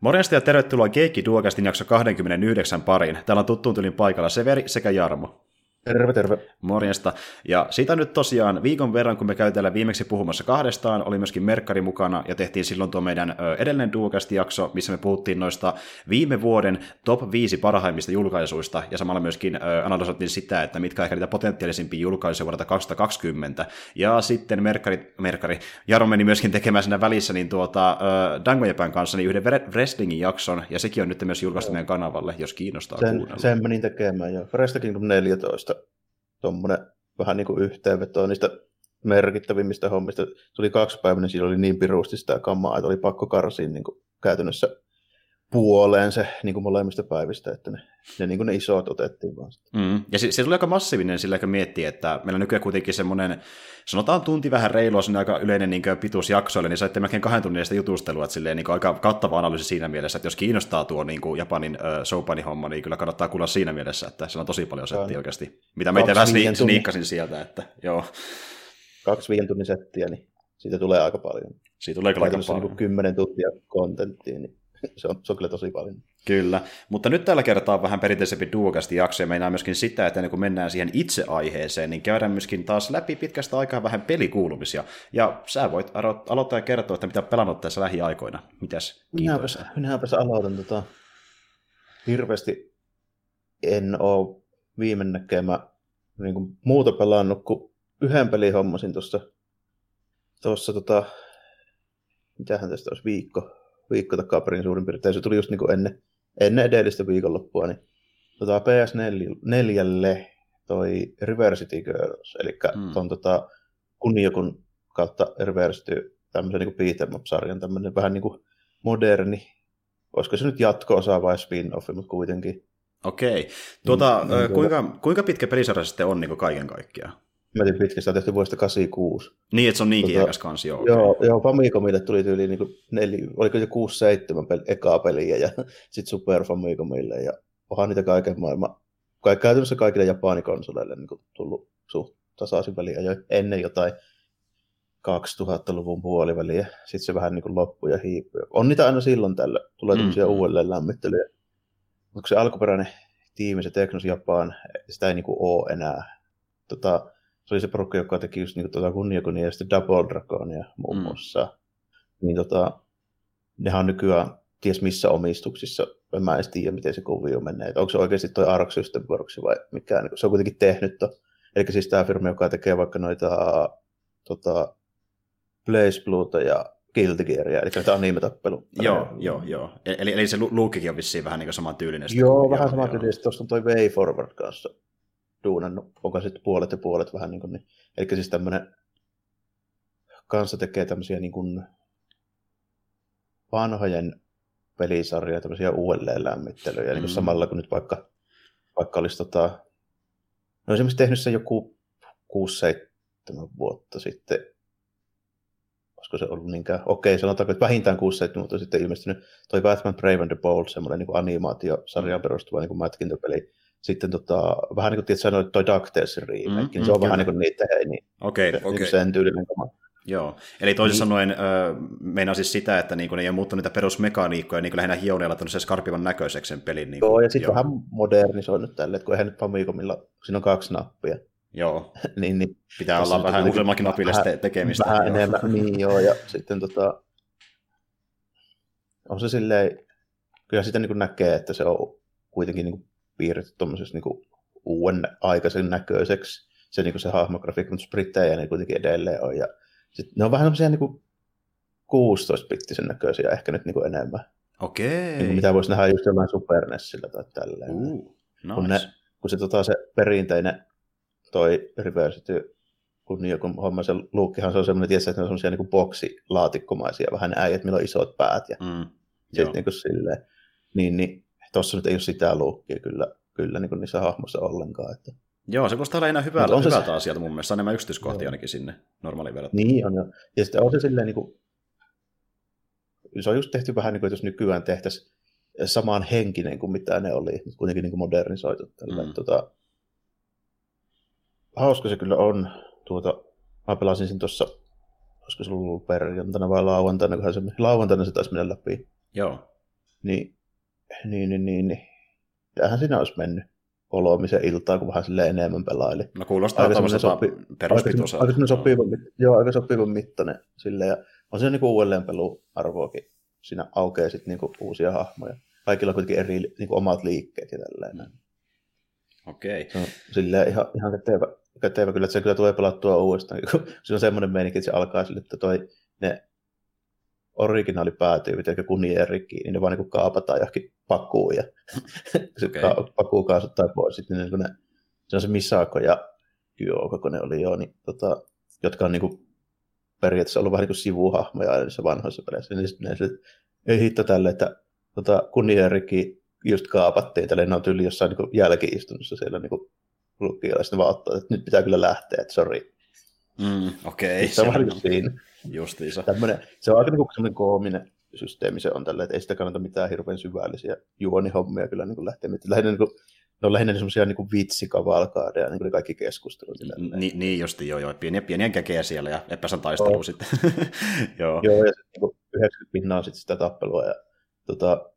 Morjesta ja tervetuloa Keikki Duokastin jakso 29 pariin. Täällä on tuttuun tylin paikalla Severi sekä Jarmo. Terve, terve. Morjesta. Ja siitä nyt tosiaan viikon verran, kun me käytellään viimeksi puhumassa kahdestaan, oli myöskin Merkkari mukana, ja tehtiin silloin tuo meidän edellinen Duocast-jakso, missä me puhuttiin noista viime vuoden top 5 parhaimmista julkaisuista, ja samalla myöskin analysoitiin sitä, että mitkä ehkä niitä potentiaalisimpia julkaisuja vuodelta 2020. Ja sitten Merkkari, Merkkari Jaro meni myöskin tekemään siinä välissä niin tuota, Dangojepan kanssa niin yhden wrestlingin jakson, ja sekin on nyt myös julkaistu meidän kanavalle, jos kiinnostaa sen, kuunnella. Sen menin tekemään jo. Wrestle 14 tuommoinen vähän niin kuin yhteenveto niistä merkittävimmistä hommista. Tuli kaksi päivää, niin siinä oli niin pirusti sitä kamaa, että oli pakko karsia niin kuin käytännössä puoleen se niin kuin molemmista päivistä, että ne, ne, niin kuin ne isot otettiin vaan. Mm. Ja se, se tuli aika massiivinen sillä, kun miettii, että meillä nykyään kuitenkin semmoinen, sanotaan tunti vähän reilua, sinne aika yleinen niin pituusjaksoille, niin saitte melkein kahden tunnin jutustelua, että silleen, niin kuin aika kattava analyysi siinä mielessä, että jos kiinnostaa tuo niin kuin Japanin äh, soupani homma, niin kyllä kannattaa kuulla siinä mielessä, että se on tosi paljon settiä oikeasti, mitä meitä vähän sni- sniikkasin sieltä, että joo. Kaksi viiden tunnin settiä, niin siitä tulee aika paljon. Siitä tulee aika paljon. Niin kymmenen tuntia kontenttia, niin se on, se on kyllä tosi paljon. Kyllä, mutta nyt tällä kertaa on vähän perinteisempi duokasti jakso, ja meinaa myöskin sitä, että ennen kuin mennään siihen itse aiheeseen, niin käydään myöskin taas läpi pitkästä aikaa vähän pelikuulumisia. Ja sä voit alo- aloittaa ja kertoa, että mitä pelannut tässä lähiaikoina. Mitäs minäpäs, minäpäs aloitan tota, hirveästi en ole viime näkemä niin kuin muuta pelannut kuin yhden pelin hommasin tuossa, tuossa tota, mitähän tästä olisi viikko, viikko takaperin suurin piirtein. Se tuli just niin kuin ennen, ennen edellistä viikonloppua, niin tota PS4 toi Reversity Girls, eli hmm. on tota Kunniokun kautta Reversity tämmöisen niin beat'em up-sarjan tämmöinen vähän niin kuin moderni, olisiko se nyt jatko-osa vai spin-offi, mutta kuitenkin. Okei. Tuota, niin, niin, kuinka, kuinka pitkä pelisarja sitten on niin kuin kaiken kaikkiaan? Mä tiedän pitkä, sitä on tehty vuodesta 86. Niin, että se on niinkin tota, iäkäs kansi, joo. Joo, joo Famicomille tuli tyyli niin kuin neli, oliko se 6-7 peli, ekaa peliä ja sitten Super Famicomille ja onhan niitä kaiken maailman, kaik, käytännössä kaikille Japanikonsoleille niin kuin tullut suht tasaisin väliä jo ennen jotain 2000-luvun puoliväliä. Sitten se vähän niin kuin loppui ja hiipui. On niitä aina silloin tällä. Tulee mm. tämmöisiä uudelleen lämmittelyjä. Mutta se alkuperäinen tiimi, se Teknos Japan, sitä ei niin kuin ole enää. Tota, se oli se porukka, joka teki just niinku tuota Kunniakunia ja sitten Double Dragonia muun mm. muassa. Mm. Niin tota, nehän on nykyään ties missä omistuksissa. En mä edes tiedä, miten se kuvio menee. Että onko se oikeasti toi Arc System Works vai mikä? Niin se on kuitenkin tehnyt to. Eli siis tämä firma, joka tekee vaikka noita tota, Blaze Blueta ja Guilty Gearia, eli tämä anime-tappelu. Joo, joo, joo. E- eli, eli se Luukikin on vissiin vähän niin saman tyylinen. Joo, vähän saman tyylinen. Tuossa on toi Way Forward kanssa duunannut, onko sitten puolet ja puolet vähän niin kuin, niin, eli siis tämmöinen kanssa tekee tämmöisiä niin kuin vanhojen pelisarjoja, tämmöisiä uudelleen lämmittelyjä, mm-hmm. niin kuin mm. samalla kuin nyt vaikka, vaikka olisi tota, no esimerkiksi tehnyt se joku 6-7 vuotta sitten, olisiko se ollut niinkään, okei, sanotaanko, että vähintään 6-7 vuotta sitten ilmestynyt toi Batman Brave and the Bold, semmoinen niin animaatiosarjaan perustuva niin mätkintöpeli, sitten tota, vähän niin kuin tiedät sanoit, toi DuckTalesin remake, mm, niin se on mm, vähän niin kuin niitä, hei, niin okay, se, okay. sen tyylinen kama. Joo, eli toisin niin. sanoen meinaa siis sitä, että niin ne ei ole muuttanut niitä perusmekaniikkoja niin lähinnä hioneella se skarpivan näköiseksi sen pelin. Niin joo, ja sitten vähän modernisoinut tälle, että kun eihän nyt Famicomilla, siinä on kaksi nappia. Joo, niin, niin, pitää olla vähän uudemmakin napille vähän, tekemistä. Vähän joo. enemmän, niin joo, ja sitten tota, on se silleen, kyllä sitä niin näkee, että se on kuitenkin niin piirretty tuommoisessa niin uuden aikaisen näköiseksi se, niin se hahmografiikka, mutta sprittejä ne kuitenkin edelleen on. Ja sit ne on vähän semmoisia niin 16-bittisen näköisiä ehkä nyt niin kuin enemmän. Okei. Niin mitä voisi nähdä just jollain Super Nessillä tai tälleen. Uh, nice. kun, ne, kun se, tota, se perinteinen toi Reversity kun joku homma, se luukkihan se on semmoinen, tietysti, että ne on semmoisia niin boksilaatikkomaisia, vähän äijät, millä on isot päät ja mm, sitten niin kuin silleen, niin, niin tuossa nyt ei ole sitä luukkia kyllä, kyllä niin kuin niissä hahmoissa ollenkaan. Että... Joo, se kuulostaa aina hyvältä, on hyvältä se... asialta mun mielestä. On enemmän yksityiskohtia joo. ainakin sinne normaaliin verrattuna. Niin on, jo. ja sitten on se silleen, niin kuin, se on just tehty vähän niin kuin, jos nykyään tehtäisiin samaan henkinen kuin mitä ne oli, mutta kuitenkin niin kuin modernisoitu. Tällä. Mm. Tota, hauska se kyllä on. Tuota, mä pelasin sen tuossa, olisiko se ollut perjantaina vai lauantaina, kun se lauantaina se taisi mennä läpi. Joo Niin, niin, niin, niin, niin. Tähän siinä olisi mennyt kolmisen iltaa, kun vähän sille enemmän pelaili. No kuulostaa aika tämmöiseltä sopi, peruspituiselta. Aika, aika, sopiva, joo, aika sopivan mittainen sille, ja on se niinku uudelleen peluarvoakin. Siinä aukeaa sitten niinku uusia hahmoja. Kaikilla on kuitenkin eri niinku omat liikkeet ja tälleen. Okei. Okay. On silleen ihan, ihan kätevä, kätevä kyllä, että se kyllä tulee pelattua uudestaan. se on semmoinen meininki, että se alkaa sille, että toi, ne originaali päätyy, miten kunnienrikki, niin ne vaan niin kaapataan johonkin pakuun ja okay. pakuu kaasuttaa pois. Sitten niin ne, se on se Misako ja Kyoko, kun ne oli jo, niin, tota, jotka on niin kuin, periaatteessa ollut vähän niin kuin sivuhahmoja niissä vanhoissa peleissä. Niin sitten ne sille, ei hitto tälle, että tota, kunnienrikki just kaapattiin, tälle ne on tyyli jossain niin jälkiistunnossa siellä niin lukiolla, sitten vaan ottaa, että nyt pitää kyllä lähteä, että sori. Mm, okei. Okay. Se on vähän niin siinä. Justiinsa. Tämmönen, se on aika niin kuin koominen systeemi se on tällä, että ei sitä kannata mitään hirveän syvällisiä juonihommia kyllä niin kuin lähteä miettimään. Lähinnä niin kuin, ne on lähinnä semmoisia niin vitsikavalkaadeja, niin kuin kaikki keskustelut. Ni, niin justi, joo, joo. Pieniä, pieniä käkejä siellä ja epäsän taistelu oh. sitten. joo. joo, ja sitten niin 90 pinnaa sitten sitä tappelua. Ja, tota,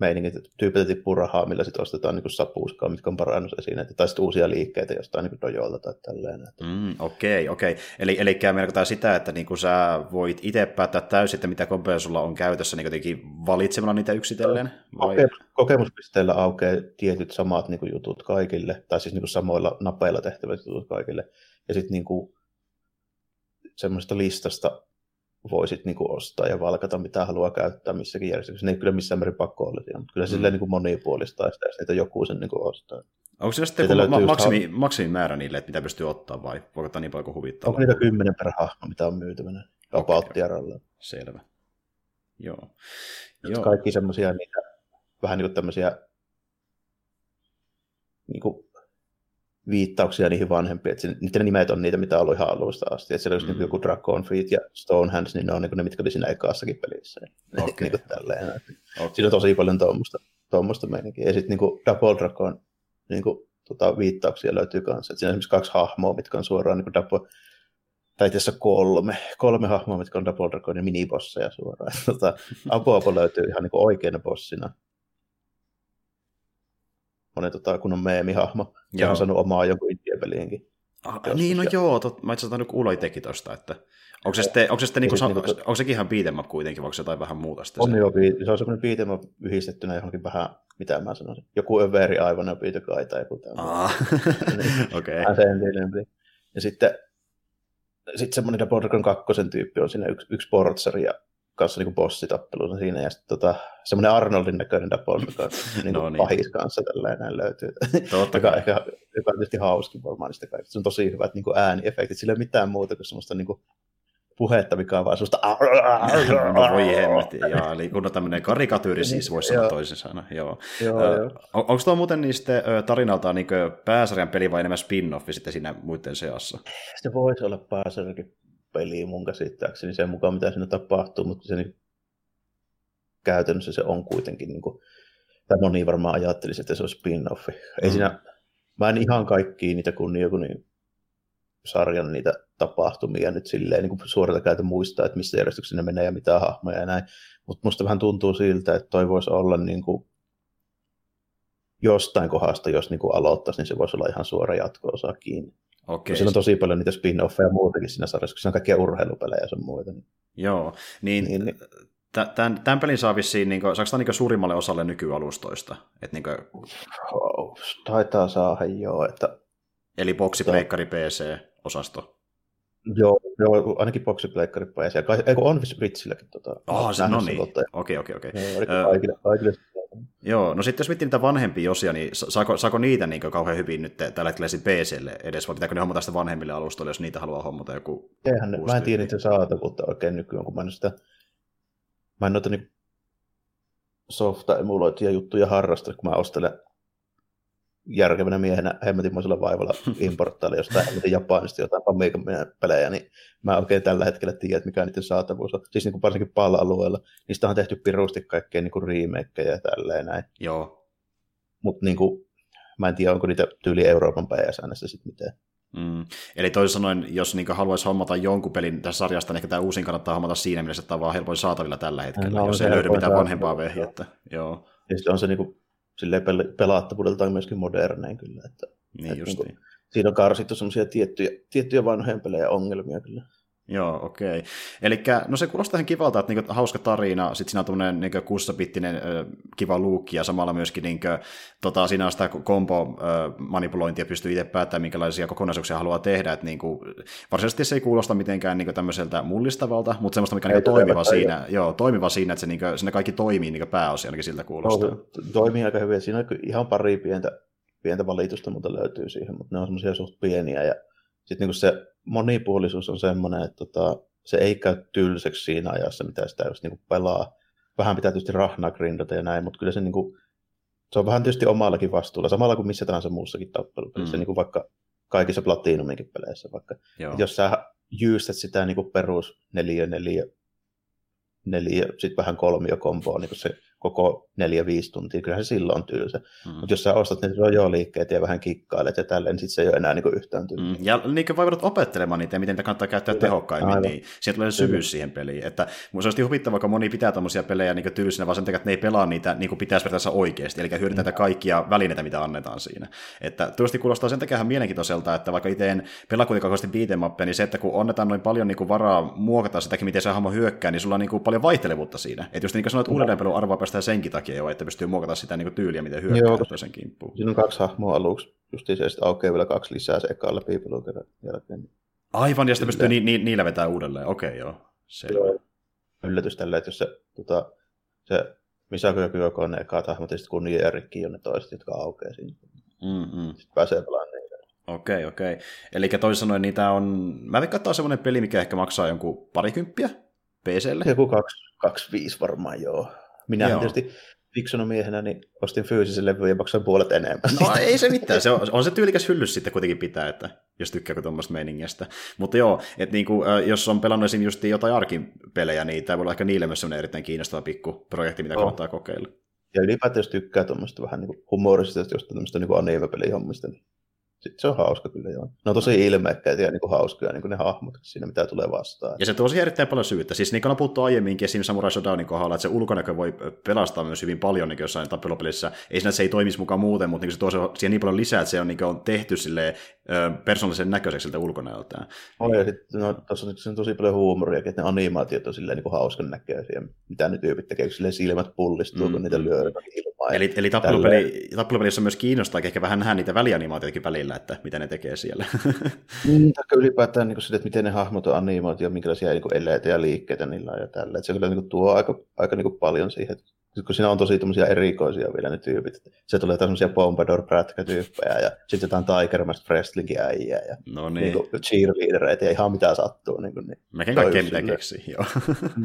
meiningit, että tyypit tippuu rahaa, millä sitten ostetaan niin sapuuskaa, mitkä on parannusesineitä, tai sitten uusia liikkeitä jostain niin dojolta tai tälleen. Mm, okei, okay, okei. Okay. Eli, eli merkitaan sitä, että niin sä voit itse päättää täysin, että mitä kompeja sulla on käytössä niin jotenkin valitsemalla niitä yksitellen? Vai? Kokemuspisteillä aukeaa tietyt samat niin kuin, jutut kaikille, tai siis niin kuin, samoilla napeilla tehtävät jutut kaikille. Ja sitten niin semmoista listasta voisit niin ostaa ja valkata, mitä haluaa käyttää missäkin järjestyksessä. Ne ei kyllä missään määrin pakollisia, mutta kyllä se mm. niin kuin monipuolista sitä, jos niitä joku sen niin kuin ostaa. Onko se sitten joku ma- maksimi, ha- maksimimäärä niille, että mitä pystyy ottaa vai voiko ottaa niin paljon kuin huvittaa? Onko niitä kymmenen per hahmo, mitä on myytävänä? Okay, Selvä. Joo. Joo. Kaikki semmoisia niitä, vähän niin kuin tämmöisiä niin kuin viittauksia niihin vanhempiin, että niiden nimet on niitä, mitä on ollut ihan alusta asti. Että siellä mm. joku Dragon Feet ja Stonehenge, niin ne on niin ne, mitkä oli siinä ekassakin pelissä. Okay. niin kuin tälleen. Okay. Siinä on tosi paljon tuommoista, tuommoista meininkiä. Ja sitten niin Double Dragon niin kuin, tota, viittauksia löytyy kanssa. Siinä on esimerkiksi kaksi hahmoa, mitkä on suoraan niin kuin Double, tai itse kolme, kolme hahmoa, mitkä on Double Dragon ja minibosseja suoraan. Tota, Apo Apo löytyy ihan niin kuin oikeana bossina monen tota, kun on meemihahmo. Ja on saanut omaa jonkun indie peliinkin. Ah, niin, no ja... joo, tot, mä itse asiassa kuulla itsekin tosta, että onko se sitten, onko se, sitten niinku, sa- niinku, onko sekin ihan beat'em kuitenkin, vai onko se jotain vähän muuta sitten? On se? joo, se on semmoinen beat'em yhdistettynä johonkin vähän, mitä mä sanoisin, joku överi aivan ja Kai tai joku tämmöinen. Ah, okei. Okay. Ja sitten, sitten semmoinen Dragon 2 tyyppi on siinä yksi, yksi portsari ja kanssa niin bossitappeluna siinä, ja sitten tota, semmoinen Arnoldin näköinen Dapol, joka niin no niin. pahis kanssa tällainen löytyy, Totta joka, ehkä, joka on tietysti hauskin varmaan niistä kaikista. Se on tosi hyvät niin ääniefektit, sillä ei ole mitään muuta kuin semmoista niin kuin, puhetta, mikä on vaan semmoista... no voi hemmetti, ja eli kun on tämmöinen karikatyyri siis voisi sanoa toisin sanoen. Joo. Joo, joo. On, onko tuo muuten niistä tarinaltaan niin pääsarjan peli vai enemmän spin-offi sitten siinä muiden seassa? Se voisi olla pääsarjakin peliä mun käsittääkseni sen mukaan, mitä siinä tapahtuu, mutta se niin, käytännössä se on kuitenkin, niin kuin, tai moni varmaan ajattelisi, että se on spin-offi. Ei mm. siinä, mä en ihan kaikkiin niitä kun joku niin sarjan niitä tapahtumia nyt silleen niin suorata käytä muistaa, että missä järjestyksessä ne menee ja mitä hahmoja ja näin. Mutta musta vähän tuntuu siltä, että toi voisi olla niin kuin jostain kohdasta, jos niin kuin aloittaisi, niin se voisi olla ihan suora jatko-osa kiinni. Okay. Siinä on tosi paljon niitä spin-offeja muutenkin siinä sarjassa, kun siinä on kaikkia urheilupelejä ja sun muita. Niin. Joo, niin, niin, niin. Tämän, tämän pelin saa vissiin, niin kuin, saako niin suurimmalle osalle nykyalustoista? Että niin kuin... oh, taitaa saada, joo. Että... Eli boksi, pleikkari, PC-osasto. Joo, joo, ainakin boksi, pleikkari, PC. Eikö on Switchilläkin? Tota, oh, se, no niin, okei, okei, okei. Kaikille, kaikille Joo, no sitten jos miettii niitä vanhempia osia, niin saako, saako niitä niin kauhean hyvin nyt tällä hetkellä PClle edes, vai pitääkö ne hommata sitä vanhemmille alustoille, jos niitä haluaa hommata joku Eihän, Mä en tiedä niiden saatavuutta oikein nykyään, kun mä en sitä, mä en noita niin softa-emuloituja juttuja harrasta, kun mä ostelen järkevänä miehenä hemmetinmoisella vaivalla importtailla jostain hemmetin Japanista jotain Famicom pelejä, niin mä oikein tällä hetkellä tiedä, että mikä niiden saatavuus on. Siis niin kuin varsinkin pala-alueella. Niistä on tehty pirusti kaikkea niin remakeja ja tälleen näin. Joo. Mutta niin kuin, mä en tiedä, onko niitä tyyli Euroopan PSNssä sitten mitään. Mm. Eli toisin sanoen, jos niin haluaisi hommata jonkun pelin tässä sarjasta, niin ehkä tämä uusin kannattaa hommata siinä mielessä, että tämä on vaan helpoin saatavilla tällä hetkellä, no, jos ei löydy mitään vanhempaa vehjettä. Joo. Ja sitten on se niin kuin, pelaattavuudeltaan myöskin modernein kyllä. Että, niin että, niin kuin, siinä on karsittu semmoisia tiettyjä, tiettyjä vanhoja pelejä ongelmia kyllä. Joo, okei. Okay. Eli no se kuulostaa ihan kivalta, että niinku, hauska tarina, sitten siinä on tämmöinen niinku, kussapittinen ö, kiva luukki, ja samalla myöskin niinku, tota, siinä on sitä kompo-manipulointia, pystyy itse päättämään, minkälaisia kokonaisuuksia haluaa tehdä. Et, niinku, varsinaisesti se ei kuulosta mitenkään niinku, tämmöiseltä mullistavalta, mutta semmoista, mikä on niinku, toimiva, siinä, joo, toimiva siinä, että se, niinku, siinä kaikki toimii niinku, pääosin, ainakin siltä kuulostaa. No, toimii aika hyvin. Siinä on ihan pari pientä, pientä valitusta, mutta löytyy siihen, mutta ne on semmoisia suht pieniä, ja sitten niin se monipuolisuus on semmoinen, että tota, se ei käy tylsäksi siinä ajassa, mitä sitä just niin pelaa. Vähän pitää tietysti rahnaa grindata ja näin, mutta kyllä se, niin kuin, se on vähän tietysti omallakin vastuulla, samalla kuin missä tahansa muussakin tappelupelissä, mm. niin kuin vaikka kaikissa Platinuminkin peleissä. Vaikka. Jos sä jyystät sitä niin kuin perus neljä, neljä, neljä, sitten vähän kolmio komboa, niin kuin se koko neljä, viisi tuntia, kyllähän se silloin on tylsä. Mm. Mutta jos sä ostat niitä rojo-liikkeitä ja vähän kikkailet ja tälleen, niin sit se ei ole enää niin yhtään tylsä. Mm. Ja niin voivat opettelemaan niitä, miten niitä kannattaa käyttää Kyllä. tehokkaimmin, Aivan. niin siihen tulee syvyys Kyllä. siihen peliin. Että mun se olisi huvittavaa, kun moni pitää tämmöisiä pelejä niin tylsinä, vaan sen takia, että ne ei pelaa niitä niin kuin pitäisi periaatteessa oikeasti, eli hyödyntää mm. kaikkia välineitä, mitä annetaan siinä. Että tuosti kuulostaa sen takia ihan mielenkiintoiselta, että vaikka itse en pelaa kuitenkaan kauheasti beatemappia, niin se, että kun annetaan noin paljon niin kuin varaa muokata sitäkin, miten se hahmo hyökkää, niin sulla on niin kuin paljon vaihtelevuutta siinä. Että just niin kuin sanoit, uudelleenpelun arvoa päästään senkin takia jo, että pystyy muokata sitä niin kuin tyyliä, miten hyökkää toisen kimppuun. Siinä on kaksi hahmoa aluksi, just se sitten aukeaa vielä kaksi lisää se ekaan läpipelun jälkeen. Aivan, ja sitten pystyy ni- ni- niillä vetää uudelleen, okei okay, joo. Selvä. Joo. Yllätys tällä, että jos se, tota, se Misako ja Kyoko on ne ekat hahmot, ja sitten kun Jerikki on ne toiset, jotka aukeaa siinä. Mm-hmm. Sitten pääsee pelaamaan niitä. Okei, okay, okei. Okay. Eli toisin sanoen niitä on, mä veikkaan, että on semmoinen peli, mikä ehkä maksaa jonkun parikymppiä PClle. Joku 2-5 varmaan, joo. Minä tietysti fiksuna miehenä, niin ostin fyysisen levy ja maksoin puolet enemmän. No ei se mitään, se on, on se tyylikäs hyllys sitten kuitenkin pitää, että jos tykkääkö tuommoista meiningistä. Mutta joo, että niinku, jos on pelannut esim. just jotain arkipelejä, niin tämä voi olla ehkä niille myös sellainen erittäin kiinnostava pikku projekti, mitä oh. kannattaa kokeilla. Ja ylipäätään jos tykkää tuommoista vähän niin humorisista, just tämmöistä niin anime-pelihommista, niin sitten se on hauska kyllä joo. Ne on tosi ilmeikkäitä ja niin kuin hauskoja niin kuin ne hahmot siinä, mitä tulee vastaan. Ja se tuo siihen erittäin paljon syyttä. Siis niin kuin on puhuttu aiemminkin siinä Samurai Showdownin kohdalla, että se ulkonäkö voi pelastaa myös hyvin paljon niin jossain tappelupelissä. Ei siinä, että se ei toimisi mukaan muuten, mutta niin se tuo siihen niin paljon lisää, että se on, niin on tehty silleen, persoonallisen näköiseksi siltä ulkonäöltään. Oh, ja sitten no, tuossa on tosi paljon huumoria, että ne animaatiot on silleen niin hauskan näköisiä, mitä ne tyypit tekee, kun silmät pullistuu, mm. kun niitä lyö ilmaan. Eli, eli tappelupeli, tappelupelissä myös kiinnostaa ehkä vähän nähdä niitä välianimaatioitakin välillä, että mitä ne tekee siellä. mm, tai ylipäätään niin kuin, että miten ne hahmot on animoitu ja minkälaisia niin eleitä ja liikkeitä niillä on ja tällä. Että se kyllä niin kuin, tuo aika, aika niin kuin paljon siihen, että kun siinä on tosi erikoisia vielä ne tyypit. Se tulee tämmöisiä Pompadour tyyppejä ja sitten jotain Tiger Mask Wrestlingin äijää ja no niin. niin cheerleadereita ja ihan mitä sattuu. Niin kuin, niin Mekin kaikkea mitä keksii, joo.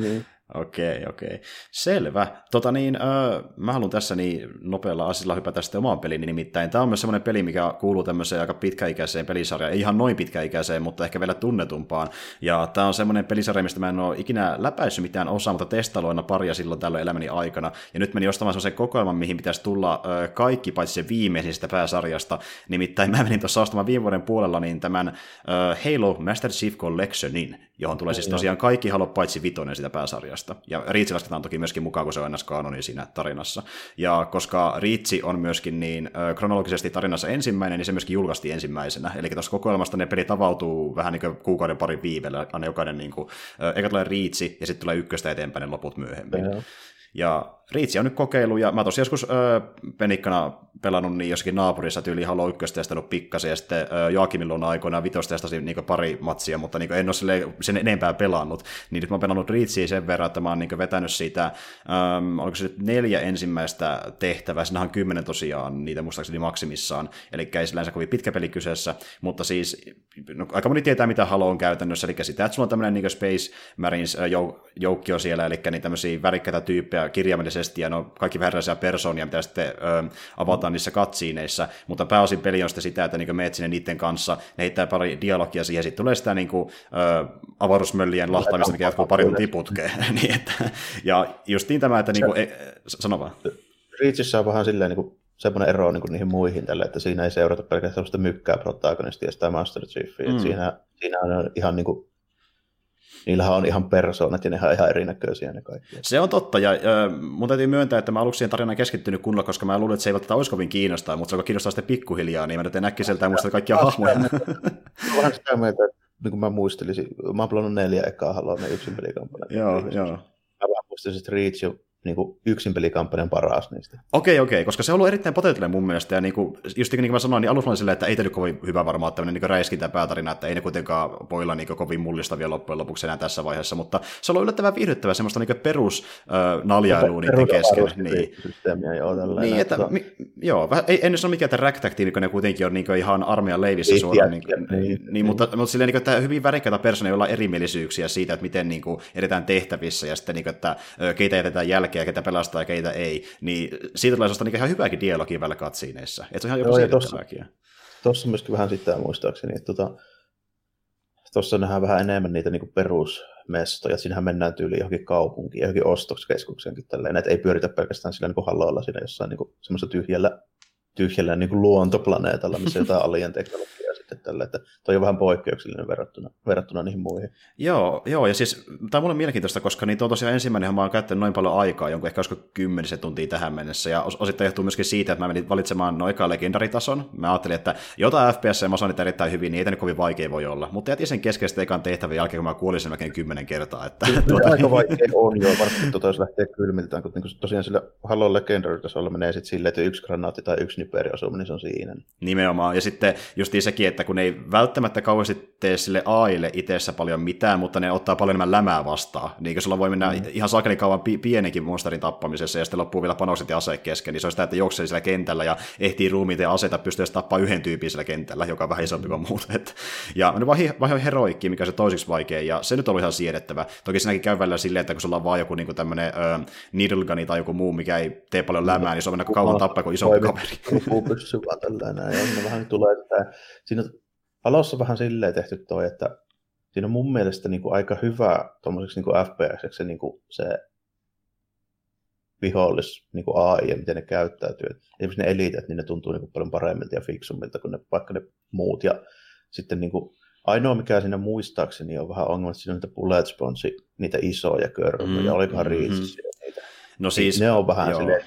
niin. Okei, okei. Selvä. Tota niin, öö, mä haluan tässä niin nopealla asilla hypätä sitten omaan peliin, nimittäin tämä on myös semmoinen peli, mikä kuuluu tämmöiseen aika pitkäikäiseen pelisarjaan, ei ihan noin pitkäikäiseen, mutta ehkä vielä tunnetumpaan. Ja tämä on semmoinen pelisarja, mistä mä en ole ikinä läpäissyt mitään osaa, mutta testailuina paria silloin tällöin elämäni aikana. Ja nyt meni ostamaan semmoisen kokoelman, mihin pitäisi tulla öö, kaikki paitsi se viimeisin sitä pääsarjasta. Nimittäin mä menin tuossa ostamaan viime vuoden puolella niin tämän öö, Halo Master Chief Collectionin, johon tulee siis tosiaan kaikki Halo paitsi vitonen sitä pääsarjasta. Ja Riitsi lasketaan toki myöskin mukaan, kun se on ennäs kanoni siinä tarinassa. Ja koska Riitsi on myöskin niin kronologisesti tarinassa ensimmäinen, niin se myöskin julkaistiin ensimmäisenä. Eli tuossa kokoelmasta ne pelit avautuu vähän niin kuin kuukauden parin viivellä, aina jokainen niin kuin, eka tulee Riitsi ja sitten tulee ykköstä eteenpäin ne loput myöhemmin. Ja, ja Riitsi on nyt kokeilu, ja mä tosiaan joskus öö, penikkana pelannut niin jossakin naapurissa tyyli Halo 1 testannut pikkasen, ja sitten öö, Joakimin luona aikoinaan vitos testasin niin pari matsia, mutta niin en ole sen enempää pelannut. Niin nyt mä oon pelannut Riitsiä sen verran, että mä oon niin vetänyt siitä, öö, oliko se nyt neljä ensimmäistä tehtävää, sinähän kymmenen tosiaan niitä muistaakseni maksimissaan, eli ei sillänsä kovin pitkä peli kyseessä, mutta siis no, aika moni tietää, mitä Halo on käytännössä, eli sitä, että sulla on tämmöinen niin Space Marines jouk- joukkio siellä, eli niin tämmöisiä värikkäitä tyyppejä kirjaimellisesti ilmeisesti, ja ne on kaikki vähän persoonia, mitä sitten ö, avataan niissä katsiineissa, mutta pääosin peli on sitten sitä, että niin meet sinne niiden kanssa, ne heittää pari dialogia siihen, sitten tulee sitä niin kuin, ö, avaruusmöllien lahtaamista, mikä jatkuu pari tuntia putkeen. niin, että, ja justiin tämä, että niin kuin, e, sano vaan. Reachissä on vähän silleen, niin kuin, semmoinen ero niin kuin niihin muihin tälle, että siinä ei seurata pelkästään sellaista mykkää protagonistia sitä Master Chiefiä. Mm. Siinä, siinä on ihan niin kuin, niillähän on ihan persoonat ja ne on ihan erinäköisiä ne kaikki. Se on totta, ja äh, mun täytyy myöntää, että mä aluksi siihen tarinaan keskittynyt kunnolla, koska mä luulin, että se ei välttämättä olisi kovin kiinnostaa, mutta se alkoi kiinnostaa sitten pikkuhiljaa, niin mä nyt en äkkiseltään muista kaikkia hahmoja. Vähän sitä mieltä, niin kuin mä muistelisin, mä oon pelannut neljä ekaa Haloa, ne yksin pelikampanja. Joo, joo. Mä vähän muistelisin, että Reach niin kuin yksin pelikampanjan paras niistä. Okei, okei, koska se on ollut erittäin potentiaalinen mun mielestä, ja niin kuin, just niin kuin mä sanoin, niin alussa oli silleen, että ei tehnyt kovin hyvä varmaan tämmöinen niin räiskintä päätarina, että ei ne kuitenkaan voi olla niin kovin mullistavia loppujen lopuksi enää tässä vaiheessa, mutta se on ollut yllättävän viihdyttävää semmoista niin perus äh, naljailua niiden kesken. Niin, joo, niin että, mi, joo, ei, en sano mikään, että ragtag kun ne kuitenkin on niin ihan armeijan leivissä niin, suoraan, niin, niin, niin, niin, mutta, mutta silleen, niin, että hyvin värikkäitä persoonia, joilla on erimielisyyksiä siitä, että miten niin kuin, edetään tehtävissä, ja sitten niin kuin, että keitä jätetään jälkeen, ketä pelastaa ja keitä ei, niin siitä tulee sellaista niin ihan hyvääkin dialogia välillä katsiineissa. Että se on ihan joku siirryttävääkin. Tuossa myöskin vähän sitä muistaakseni, että tuota, tuossa nähdään vähän enemmän niitä niin perusmestoja. Siinähän mennään tyyliin johonkin kaupunkiin, johonkin ostoskeskukseenkin tälleen. Että ei pyöritä pelkästään sillä niin halloilla siinä jossain niin semmoisessa tyhjällä, tyhjällä niin luontoplaneetalla, missä jotain alien teknologiaa sitten tälle, että toi on vähän poikkeuksellinen verrattuna, verrattuna niihin muihin. Joo, joo, ja siis tämä on mulle mielenkiintoista, koska niitä on tosiaan ensimmäinen, mä oon käyttänyt noin paljon aikaa, jonkun ehkä olisiko kymmenisen tuntia tähän mennessä, ja os- osittain johtuu myöskin siitä, että mä menin valitsemaan noin ekan legendaritason. Mä ajattelin, että jotain FPS ja mä osaan niitä erittäin hyvin, niin ei tämä kovin vaikea voi olla. Mutta jätin sen keskeistä ekan tehtävän jälkeen, kun mä kuolin sen melkein kymmenen kertaa. Että, tuota, aika vaikea on jo, varsinkin tuota, jos lähtee kylmiltään, kun niin tosiaan sillä Halo Legendary-tasolla menee sitten silleen, että yksi granaatti tai yksi niperi osuu, niin se on siinä. Nimenomaan, ja sitten just sekin, että kun ei välttämättä kauheasti tee sille AIlle itsessä paljon mitään, mutta ne ottaa paljon enemmän lämää vastaan. Niin sulla voi mennä mm. ihan sakeli kauan pi- pienenkin monsterin tappamisessa, ja sitten loppuu vielä panokset ja aseet kesken, niin se on sitä, että juoksee siellä kentällä ja ehtii ruumiita ja aseita pystyy tappaa yhden tyypin siellä kentällä, joka on vähän isompi kuin muut. Et, ja ne vaihe heroikki, mikä se toisiksi vaikea, ja se nyt on ihan siedettävä. Toki siinäkin käy välillä silleen, että kun sulla on vaan joku niin tämmöinen uh, needle gun tai joku muu, mikä ei tee paljon lämää, niin se on mennä kauan tappaa kuin iso kaveri. Vaan tällä ja vähän tulee, että siinä Halossa vähän silleen tehty toi, että siinä on mun mielestä niin kuin aika hyvä tuommoiseksi niin FPS, se, niin kuin se vihollis niin kuin AI ja miten ne käyttäytyy. Esimerkiksi ne elitet, niin ne tuntuu niin kuin paljon paremmilta ja fiksummilta kuin ne, vaikka ne muut. Ja sitten niin kuin, ainoa mikä siinä muistaakseni on vähän ongelma, että siinä on niitä bullet sponsi, niitä isoja körmyjä, mm, olikohan mm-hmm. niitä. No siis, ne on vähän joo. silleen,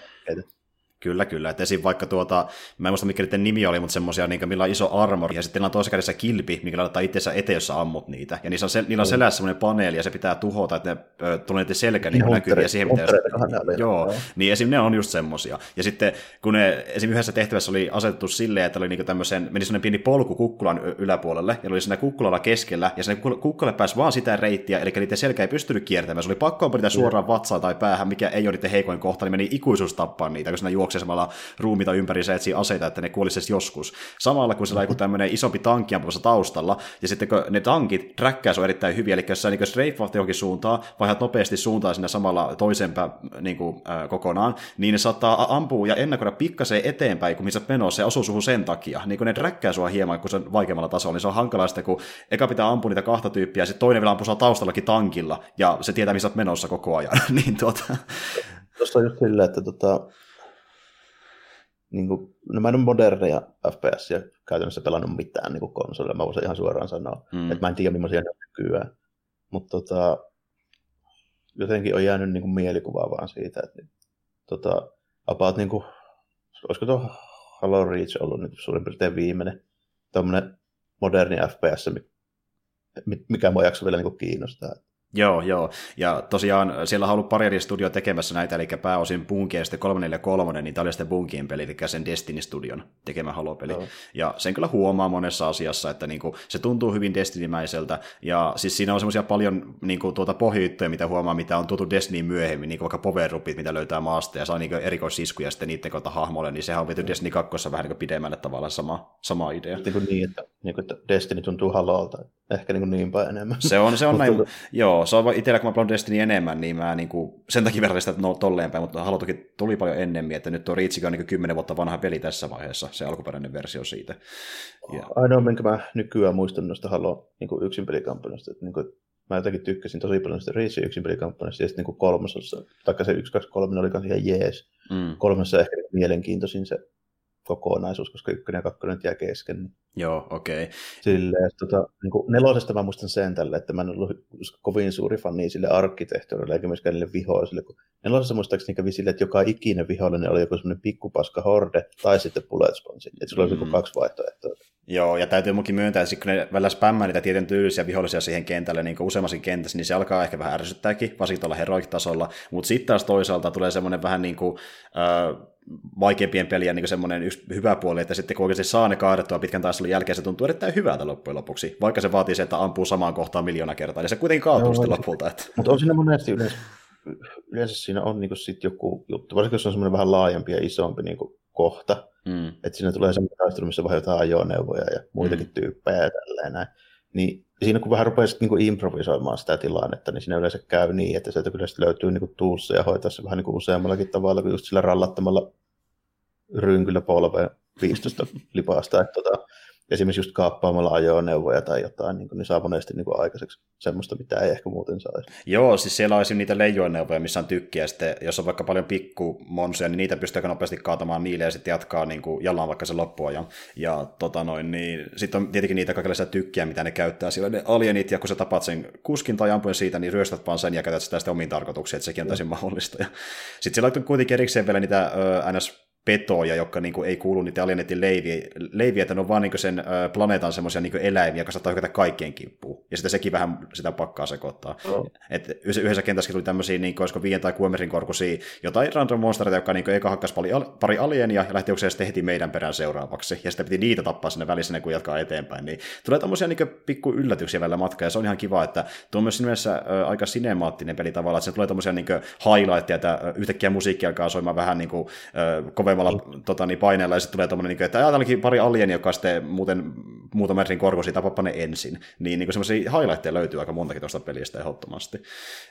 Kyllä, kyllä. Et esim. vaikka tuota, mä en muista mikä niiden nimi oli, mutta semmoisia, niin, millä on iso armor, ja sitten on toisessa kädessä kilpi, mikä laittaa itseensä eteen, jos ammut niitä. Ja niissä on, se, niillä on selässä semmoinen paneeli, ja se pitää tuhota, että ne ö, tulee niiden selkä niin, niin näkyy, ja siihen pitää... Just, joo, niin esim. ne on just semmoisia. Ja sitten kun ne esim. yhdessä tehtävässä oli asetettu silleen, että oli niin tämmöisen, meni semmoinen pieni polku kukkulan yläpuolelle, ja oli siinä kukkulalla keskellä, ja sinne kukkalle pääsi vaan sitä reittiä, eli niiden selkä ei pystynyt kiertämään. Se oli pakko niitä suoraan vatsaan tai päähän, mikä ei ole niiden heikoin kohta, niin meni ikuisuus tappaa niitä, kun siinä juoksee samalla ruumita ympäri se etsii aseita, että ne kuolisi joskus. Samalla kun siellä on joku tämmöinen isompi tankki ampumassa taustalla, ja sitten kun ne tankit träkkää on erittäin hyviä, eli jos sä niin straightfahti johonkin suuntaan, vaihdat nopeasti suuntaan sinne samalla toisempään niin kuin, äh, kokonaan, niin ne saattaa ampua ja ennakoida pikkasen eteenpäin, kun missä menossa, ja osuu suhun sen takia. Niin kun ne träkkää sua hieman, kun se on vaikeammalla tasolla, niin se on hankalaa sitten, kun eka pitää ampua niitä kahta tyyppiä, ja sitten toinen vielä ampuu taustallakin tankilla, ja se tietää, missä menossa koko ajan. niin tuota... Tuossa on just silleen, että tota, niin kuin, no mä en ole moderneja FPS ja käytännössä pelannut mitään niin konsolilla, mä voisin ihan suoraan sanoa, mm. että mä en tiedä millaisia ne on nykyään. Mutta tota, jotenkin on jäänyt niin kuin mielikuva vaan siitä, että tota, about niin kuin, olisiko tuo Halo Reach ollut nyt suurin piirtein viimeinen tuommoinen moderni FPS, mikä mua jakso vielä niin kuin kiinnostaa. Joo, joo. Ja tosiaan siellä on ollut pari eri studio tekemässä näitä, eli pääosin Bunkia ja sitten 343, niin tämä oli sitten Bunkien peli, eli sen Destiny Studion tekemä halopeli. Joo. Ja sen kyllä huomaa monessa asiassa, että niinku, se tuntuu hyvin Destiny-mäiseltä, ja siis siinä on semmoisia paljon niinku, tuota pohjittuja, mitä huomaa, mitä on tuotu Destiny myöhemmin, niin vaikka power mitä löytää maasta, ja saa niinku erikoisiskuja sitten niiden kautta hahmolle, niin sehän on viety Destiny 2 vähän niin pidemmälle tavalla sama, sama idea. Niin, kuin niin, että, niin kuin, että Destiny tuntuu halolta, ehkä niin, niin päin enemmän. Se on, se on näin, joo, joo, se on itsellä, kun mä pelaan Destiny enemmän, niin mä niin kuin, sen takia verran sitä no, tolleen päin, mutta Halo toki tuli paljon ennemmin, että nyt tuo Reach on niin 10 vuotta vanha peli tässä vaiheessa, se alkuperäinen versio siitä. Ja... Ainoa, minkä mä nykyään muistan noista Halo niin kuin yksin pelikampanjasta, että niin kuin, mä jotenkin tykkäsin tosi paljon sitä Reachin yksin pelikampanjasta, ja sitten niin kolmosessa, taikka se 1, 2, 3 oli ihan jees. Mm. Kolmessa ehkä mielenkiintoisin se kokonaisuus, koska ykkönen ja kakkonen jää kesken. Niin Joo, okei. Okay. Silleen, tota, niin kuin nelosesta mä muistan sen tälle, että mä en ollut kovin suuri fani sille arkkitehtuurille eikä myöskään niille vihoisille. Kun nelosessa muistaakseni kävi sille, että joka ikinen vihollinen oli joku semmoinen pikkupaska horde tai sitten bullet sponge. Että sulla oli mm. kaksi vaihtoehtoa. Joo, ja täytyy munkin myöntää, että kun ne välillä spämmää niitä tietyn tyylisiä vihollisia siihen kentälle niin useammaskin kentässä, niin se alkaa ehkä vähän ärsyttääkin, varsinkin tuolla heroik-tasolla. Mutta sitten taas toisaalta tulee semmoinen vähän niin kuin, äh, vaikeampien pelien niin semmoinen yksi hyvä puoli, että sitten kun oikeasti saa ne kaadettua pitkän taistelun jälkeen, se tuntuu erittäin hyvältä loppujen lopuksi, vaikka se vaatii se, että ampuu samaan kohtaan miljoona kertaa, niin se kuitenkin kaatuu sitten lopulta. Että... Mutta on siinä monesti yleensä, yleensä siinä on niin sit joku juttu, varsinkin jos on semmoinen vähän laajempi ja isompi niin kohta, mm. että siinä tulee semmoinen taistelu, missä vaihdetaan ajoneuvoja ja muitakin mm. tyyppejä ja tälleen näin. Niin siinä kun vähän rupeaisit niin improvisoimaan sitä tilannetta, niin siinä yleensä käy niin, että sieltä kyllä löytyy niin tuussa ja hoitaa se vähän niin kuin useammallakin tavalla kuin just sillä rallattamalla rynkyllä polveen 15 lipasta. Että tota, esimerkiksi just kaappaamalla ajoneuvoja tai jotain, niin, niin saa monesti niin kuin aikaiseksi semmoista, mitä ei ehkä muuten saisi. Joo, siis siellä on niitä leijoneuvoja, missä on tykkiä, ja sitten jos on vaikka paljon pikkumonsuja, niin niitä pystyy nopeasti kaatamaan niille ja sitten jatkaa niin kuin jalan vaikka se loppuajan. Ja tota noin, niin sitten on tietenkin niitä kaikenlaisia tykkiä, mitä ne käyttää siellä ne alienit, ja kun sä tapaat sen kuskin tai ampuen siitä, niin ryöstät vaan sen ja käytät sitä sitten omiin tarkoituksiin, että sekin on täysin mahdollista. Sitten siellä on kuitenkin erikseen vielä niitä ö, ns petoja, jotka niin kuin, ei kuulu niitä alienetin leiviä, leiviä että ne on vaan niin sen ö, planeetan semmoisia niin eläimiä, jotka saattaa hyökätä kaikkien kimppuun. Ja sitten sekin vähän sitä pakkaa sekoittaa. Oh. Et yhdessä kentässä tuli tämmöisiä, niin kuin, olisiko viien tai kuumerin korkuisia, jotain random monstereita, jotka niin kuin, eka hakkas pari, pari alienia ja lähti sitten heti meidän perään seuraavaksi. Ja sitten piti niitä tappaa sinne välissä, kun jatkaa eteenpäin. Niin tulee tämmöisiä niin pikku yllätyksiä välillä matkaa, ja se on ihan kiva, että tuo on myös mielessä ö, aika sinemaattinen peli tavallaan, että se tulee tämmöisiä niin highlightteja, että yhtäkkiä musiikki alkaa soimaan vähän niin kuin, ö, kovemmalla mm. tota, niin paineella, ja sitten tulee tämmöinen, niin että ajatellaankin pari alienia, joka sitten muuten muutaman metrin korkosi, tapappa ne ensin. Niin, niin kuin semmoisia highlightteja löytyy aika montakin tuosta pelistä ehdottomasti.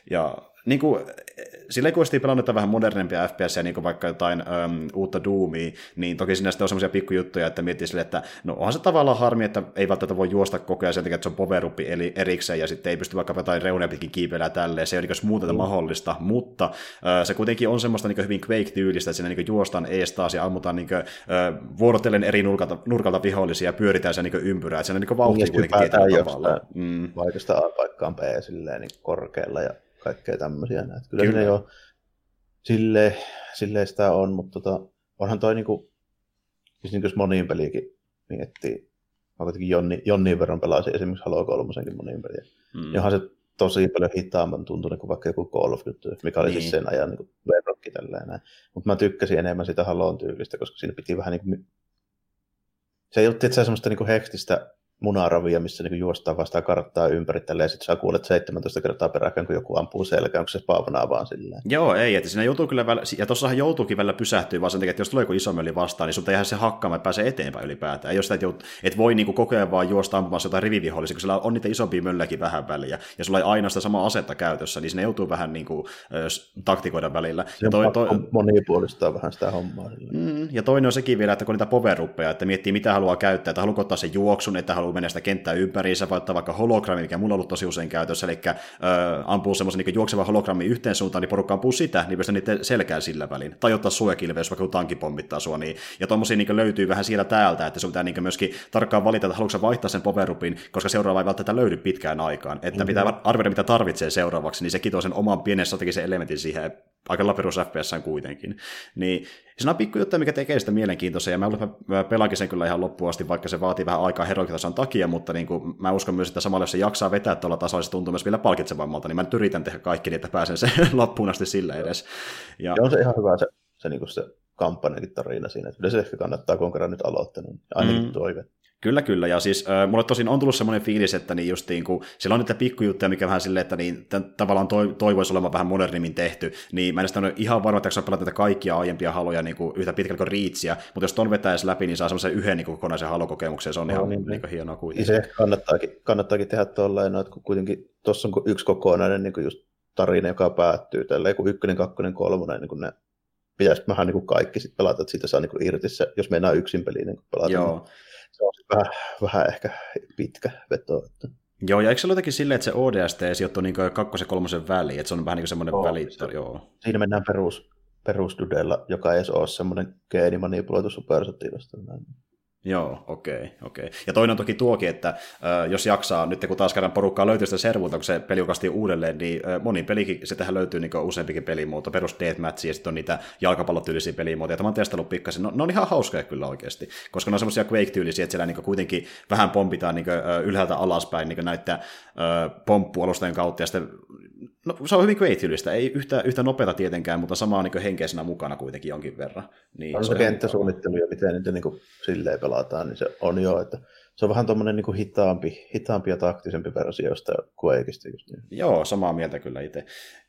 Ja niin kuin, sillä kun pelannut vähän modernempia FPS, niin kuin vaikka jotain äm, uutta Doomia, niin toki siinä sitten on semmoisia pikkujuttuja, että miettii sille, että no onhan se tavallaan harmi, että ei välttämättä voi juosta koko ajan sen takia, että se on poweruppi eli erikseen, ja sitten ei pysty vaikka jotain reunia pitkin kiipeillä tälleen, se ei ole niin muuten mm. mahdollista, mutta äh, se kuitenkin on semmoista niin hyvin Quake-tyylistä, että siinä niin juostaan ees taas ja ammutaan niin kuin, äh, vuorotellen eri nurkalta, nurkalta vihollisia ja pyöritään se niin ympyrää, että se on niin vauhti niin, kuitenkin tietyllä tavalla. Mm. Vaikeasta A paikkaan B silleen niin korkealla ja kaikkea tämmöisiä. Kyllä, Kyllä. siinä jo sille, sille sitä on, mutta tota, onhan toi niinku, siis niin jos moniin peliäkin miettii, mä kuitenkin Jonni, Jonnin verran pelasin esimerkiksi Halo 3 moniin peliä. Mm. Johon se tosi paljon hitaamman tuntunut kuin vaikka joku Call of Duty, mikä oli siis niin. siis sen ajan niin verrokki tälleen Mutta mä tykkäsin enemmän sitä Halon tyylistä, koska siinä piti vähän niin kuin... Se ei ollut tietysti semmoista niin kuin hektistä munaravia, missä niin juostaan vastaan karttaa ympäri ja sitten sä kuulet 17 kertaa peräkään, kun joku ampuu selkään, kun se spawnaa vaan silleen. Joo, ei, että siinä joutuu kyllä välillä, ja tuossahan joutuukin välillä pysähtyä vaan sen takia, että jos tulee joku iso möli vastaan, niin sun tehdään se hakkaamaan, että pääsee eteenpäin ylipäätään. Jos et, jout, et voi niin koko ajan vaan juosta ampumaan jotain rivivihollisia, kun sillä on niitä isompia mölläkin vähän väliä, ja sulla ei aina sitä samaa asetta käytössä, niin sinne joutuu vähän niin kuin, taktikoida välillä. Se ja toi, toi, monipuolistaa vähän sitä hommaa. Mm, ja toinen on sekin vielä, että kun niitä poweruppeja, että miettii mitä haluaa käyttää, että haluaa ottaa sen juoksun, että haluaa mennä sitä kenttää ympäriinsä, vai ottaa vaikka hologrammi, mikä mulla on ollut tosi usein käytössä, eli äh, ampuu semmoisen niin juoksevan hologrammi yhteen suuntaan, niin porukka ampuu sitä, niin pystyy niiden selkään sillä välin. Tai ottaa suojakilve, jos vaikka tanki pommittaa sua. Niin. Ja tuommoisia niin löytyy vähän siellä täältä, että sun pitää niin myöskin tarkkaan valita, että haluatko vaihtaa sen powerupin, koska seuraava ei välttämättä löydy pitkään aikaan. Että mm-hmm. pitää arvioida, mitä tarvitsee seuraavaksi, niin se kitoo sen oman pienen strategisen elementin siihen aika perus FPS kuitenkin. Niin se on pikku juttu, mikä tekee sitä mielenkiintoista, ja mä, mä pelaankin sen kyllä ihan loppuun asti, vaikka se vaatii vähän aikaa heroikitason takia, mutta niin kuin, mä uskon myös, että samalla jos se jaksaa vetää tuolla tasolla, se tuntuu myös vielä palkitsevammalta, niin mä nyt yritän tehdä kaikki, niin että pääsen sen loppuun asti sillä edes. Ja... on se ihan hyvä se, se, niin kuin se kampanjakin tarina siinä, että se ehkä kannattaa, kun on kerran nyt aloittanut, ainakin mm. toive. Kyllä, kyllä. Ja siis äh, mulle tosin on tullut semmoinen fiilis, että niin just niin kuin, siellä on niitä pikkujuttuja, mikä vähän silleen, että niin, tämän, tavallaan toi, toivoisi olemaan vähän modernimmin tehty, niin mä en sitä ihan varma, että pelata tätä kaikkia aiempia haloja niin kuin yhtä pitkällä kuin riitsiä, mutta jos ton vetäisi läpi, niin saa semmoisen yhden niin kuin, kokonaisen halokokemuksen, se on no, ihan niin, niin, niin hienoa kuitenkin. Se kannattaakin, kannattaakin tehdä tuollainen, että kun kuitenkin tuossa on yksi kokonainen niin kuin just tarina, joka päättyy tälleen, kun ykkönen, kakkonen, kolmonen, niin kuin ne pitäisi vähän niin kuin kaikki sit pelata, että siitä saa niin kuin irti se, jos mennään yksin peliin niin pelata. Joo. Niin se on vähän, vähän ehkä pitkä veto. Että. Joo, ja eikö se ole jotenkin silleen, että se ODST sijoittuu niin kakkosen ja kolmosen väliin, että se on vähän niin kuin semmoinen väli. Joo. Siinä mennään perus, perusdudella, joka ei edes ole semmoinen geenimanipuloitu supersotilasta. Joo, okei, okay, okei. Okay. Ja toinen on toki tuokin, että äh, jos jaksaa, nyt kun taas kerran porukkaa löytyy sitä servulta, kun se peli julkaistiin uudelleen, niin äh, moni pelikin, se tähän löytyy niin useampikin pelimuoto, perus deathmatch, ja sitten on niitä jalkapallotyylisiä pelimuotoja. Tämä on testannut pikkasen, no, ne on ihan hauskoja kyllä oikeasti, koska ne on semmoisia Quake-tyylisiä, että siellä niin kuitenkin vähän pompitaan niin ylhäältä alaspäin niin näiden äh, pomppualustojen kautta, ja sitten No, se on hyvin quake ei yhtä, yhtä nopeata tietenkään, mutta samaa niin henkeisenä mukana kuitenkin jonkin verran. Niin, on se, se kenttäsuunnittelu ja miten niitä niin kuin, silleen pelataan, niin se on jo, että se on vähän tuommoinen niin hitaampi, hitaampi ja taktisempi versio jostain Quakeista. Niin. Joo, samaa mieltä kyllä itse.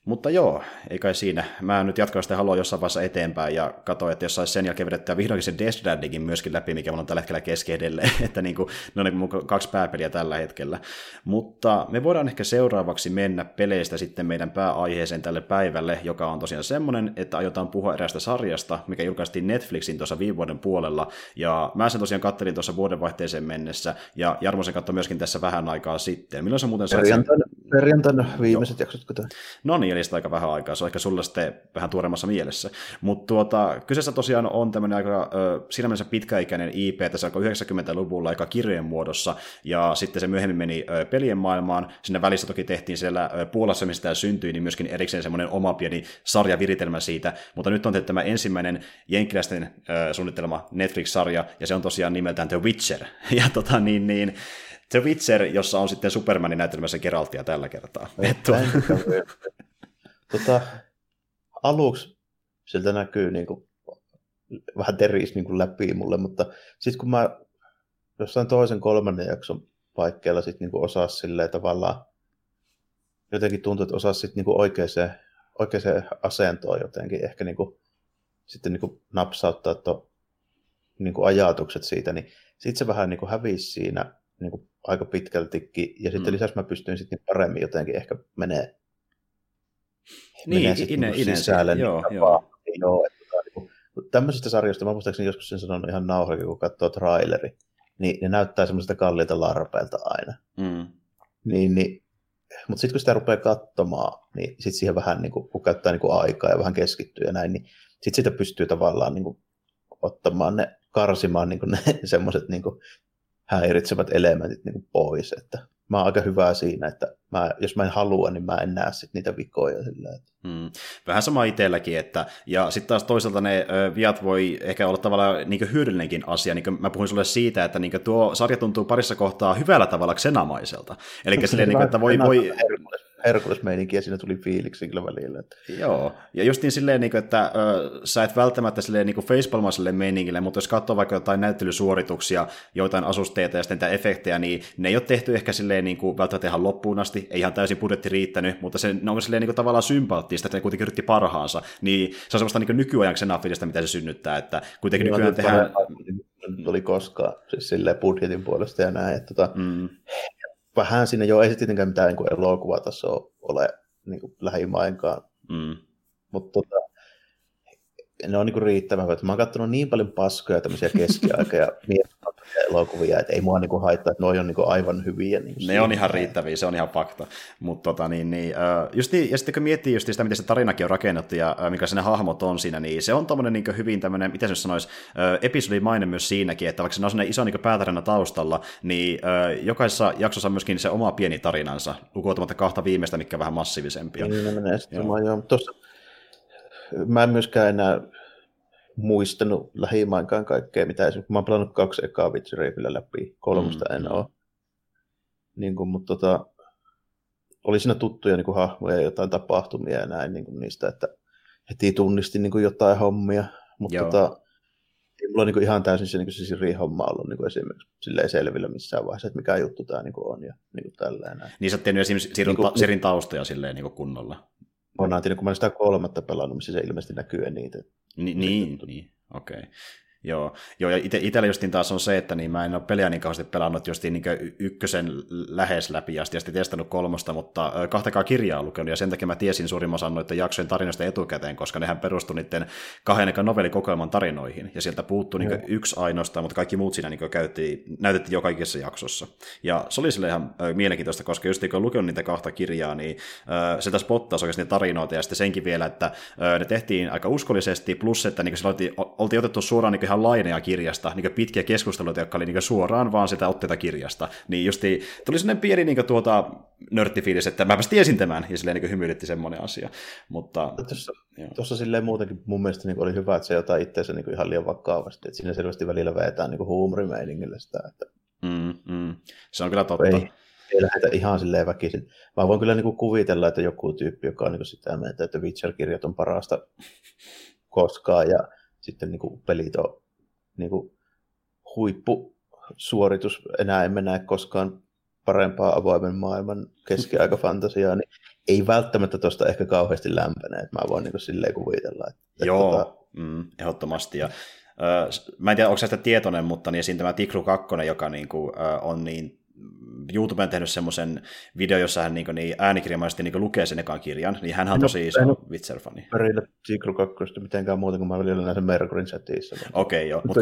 Mutta joo, ei kai siinä. Mä nyt jatkan sitä haluaa jossain vaiheessa eteenpäin ja katsoin, että jos saisi sen jälkeen vedettyä vihdoinkin sen Death Strandingin myöskin läpi, mikä mulla on tällä hetkellä kesken edelleen, että niin kuin, ne on niin mun kaksi pääpeliä tällä hetkellä. Mutta me voidaan ehkä seuraavaksi mennä peleistä sitten meidän pääaiheeseen tälle päivälle, joka on tosiaan semmoinen, että aiotaan puhua eräästä sarjasta, mikä julkaistiin Netflixin tuossa viime vuoden puolella, ja mä sen tosiaan kattelin tuossa vuodenvaihteeseen mennessä, ja Jarmo sen katsoi myöskin tässä vähän aikaa sitten. Milloin se muuten Perjantaina, perjantaina viimeiset jaksot, kun No niin, eli sitä aika vähän aikaa. Se on ehkä sulla sitten vähän tuoremmassa mielessä. Mutta tuota, kyseessä tosiaan on tämmöinen aika ö, siinä mielessä pitkäikäinen IP, tässä alkoi 90-luvulla aika kirjojen muodossa, ja sitten se myöhemmin meni ö, pelien maailmaan. Sinne välissä toki tehtiin siellä ö, Puolassa, mistä tämä syntyi, niin myöskin erikseen semmoinen oma pieni sarjaviritelmä siitä. Mutta nyt on tehty tämä ensimmäinen jenkkiläisten ö, suunnittelema Netflix-sarja, ja se on tosiaan nimeltään The Witcher. Ja tota niin, niin The Witcher, jossa on sitten Supermanin näytelmässä Geraltia tällä kertaa. tota, aluksi sieltä näkyy niin kuin, vähän teris niin kuin läpi mulle, mutta sitten kun mä jossain toisen kolmannen jakson paikkeilla sitten niin osaa silleen tavallaan jotenkin tuntuu, että osaa sitten niin oikeaan, oikeaan asentoon jotenkin ehkä niin kuin, sitten niin kuin napsauttaa to, niin kuin ajatukset siitä, niin sitten se vähän niin kuin hävisi siinä niin kuin aika pitkältikin, ja sitten mm. lisäksi mä pystyin sitten paremmin jotenkin ehkä menee, niin, menee sitten ine, niin sisälle. Niin joo, joo. Niin, joo että, niin kuin, tämmöisistä sarjoista, mä muistaakseni joskus sen sanonut ihan nauhakin, kun katsoo traileri, niin ne näyttää semmoiselta kalliilta larpeilta aina. Mm. Niin, niin, mutta sitten kun sitä rupeaa katsomaan, niin sitten siihen vähän, niin kuin, kun käyttää niin kuin aikaa ja vähän keskittyy ja näin, niin sitten sitä pystyy tavallaan niin kuin, ottamaan ne, karsimaan niin kuin ne semmoiset niin häiritsevät elementit niin kuin pois. Että mä oon aika hyvä siinä, että mä, jos mä en halua, niin mä en näe sit niitä vikoja. Sillä, että... hmm. Vähän sama itselläkin, että, ja sitten taas toisaalta ne ö, viat voi ehkä olla tavallaan niin hyödyllinenkin asia. Niin mä puhuin sulle siitä, että niin tuo sarja tuntuu parissa kohtaa hyvällä tavalla ksenamaiselta. Eli silleen, niin kuin, että voi, voi, Herkules-meininkiä siinä tuli fiiliksi kyllä välillä. Että. Joo, ja just niin silleen, niin kuin, että sä et välttämättä silleen niin facepalmaiselle meiningille, mutta jos katsoo vaikka jotain näyttelysuorituksia, joitain asusteita ja sitten efektejä, niin ne ei ole tehty ehkä silleen niin kuin välttämättä ihan loppuun asti, ei ihan täysin budjetti riittänyt, mutta se, ne on silleen niin kuin, tavallaan sympaattista, että ne kuitenkin yritti parhaansa, niin se on semmoista niin nykyajan xenafilista, mitä se synnyttää, että kuitenkin Joo, nykyään tehdään... Tuli koskaan, siis silleen budjetin puolesta ja näin, että tota, mm vähän siinä jo ei tietenkään mitään niin elokuvatasoa ole niin lähimainkaan. Mm. Mutta tota, ne on niin riittävän hyvät. Mä oon katsonut niin paljon paskoja tämmöisiä keskiaika- ja elokuvia, että ei mua niinku haittaa, että noi on niinku aivan hyviä. Niinku ne on ihan riittäviä, se on ihan fakta. Mutta tota, niin, niin, just niin, ja sitten kun miettii just sitä, miten se tarinakin on rakennettu ja mikä ne hahmot on siinä, niin se on tommonen niin hyvin tämmöinen, miten se sanoisi, episodimainen myös siinäkin, että vaikka se on sellainen iso niin päätarina taustalla, niin jokaisessa jaksossa on myöskin se oma pieni tarinansa, lukuottamatta kahta viimeistä, mikä vähän massiivisempia. Niin, ne menee sitten joo. joo. Tuossa, mä en myöskään enää muistanut lähimainkaan kaikkea, mitä esimerkiksi mä oon pelannut kaksi ekaa Witcheria kyllä läpi, kolmosta mm, en ole. Niin kuin, mutta tota, oli siinä tuttuja niin kuin, hahmoja ja jotain tapahtumia ja näin niin kuin niistä, että heti tunnistin niin kuin, jotain hommia, mutta tota, ei mulla niin kuin, ihan täysin se, niin se Siri-homma ollut niin kuin esimerkiksi silleen selvillä missään vaiheessa, että mikä juttu tämä niin kuin, on ja niin kuin tälleen. Näin. Niin sä oot tehnyt esimerkiksi Sirin, niin kuin, Sirin taustoja silleen niin kuin kunnolla. On nähty, kun mä olen sitä kolmatta pelannut, missä se ilmeisesti näkyy eniten. Ni, niin, niin okei. Okay. Joo, Joo ja ite, itsellä justiin taas on se, että niin mä en ole peliä niin kauheasti pelannut justiin niin ykkösen lähes läpi asti ja sitten testannut kolmosta, mutta kahtakaan kirjaa lukenut ja sen takia mä tiesin suurimman osan noiden jaksojen tarinoista etukäteen, koska nehän perustui niiden kahden novellikokoelman tarinoihin ja sieltä puuttui niin yksi ainoastaan, mutta kaikki muut siinä niin käytti, näytettiin jo kaikissa jaksossa. Ja se oli sille ihan mielenkiintoista, koska just kun lukenut niitä kahta kirjaa, niin se taas spottasi oikeasti tarinoita ja sitten senkin vielä, että ne tehtiin aika uskollisesti, plus että niin oltiin, oltiin otettu suoraan niin ihan laineja kirjasta, niin pitkiä keskusteluita, jotka oli niin suoraan vaan sitä otteita kirjasta. Niin justi tuli sellainen pieni niin tuota, nörttifiilis, että mäpäs tiesin tämän, ja silleen niin hymyilytti semmoinen asia. Mutta, tuossa, tuossa silleen muutenkin mun mielestä niin oli hyvä, että se jotain itseänsä niin ihan liian vakavasti, että siinä selvästi välillä vetää niin huumorimeiningille sitä. Että... Mm, mm. Se on kyllä totta. Ei, ei lähdetä ihan silleen väkisin. Mä voin kyllä niin kuin kuvitella, että joku tyyppi, joka on niin kuin sitä mieltä, että Witcher-kirjat on parasta koskaan, ja sitten niin kuin pelit on niin kuin huippusuoritus, enää emme näe koskaan parempaa avoimen maailman keskiaikafantasiaa, niin ei välttämättä tuosta ehkä kauheasti lämpene, että mä voin niin kuin silleen kuvitella. Että, Joo, tota... mm, ehdottomasti. Ja, äh, mä en tiedä, onko sitä tietoinen, mutta niin siinä tämä Tikru 2, joka niin kuin, äh, on niin YouTube on tehnyt semmoisen video, jossa hän niin, niin äänikirjamaisesti niin lukee sen ekan kirjan, niin hän on tosi iso Witcher-fani. Perillä Tikru 2 mitenkään muuta kuin mä välillä näen sen Merkurin chatissa. Okei, okay, joo. Mutta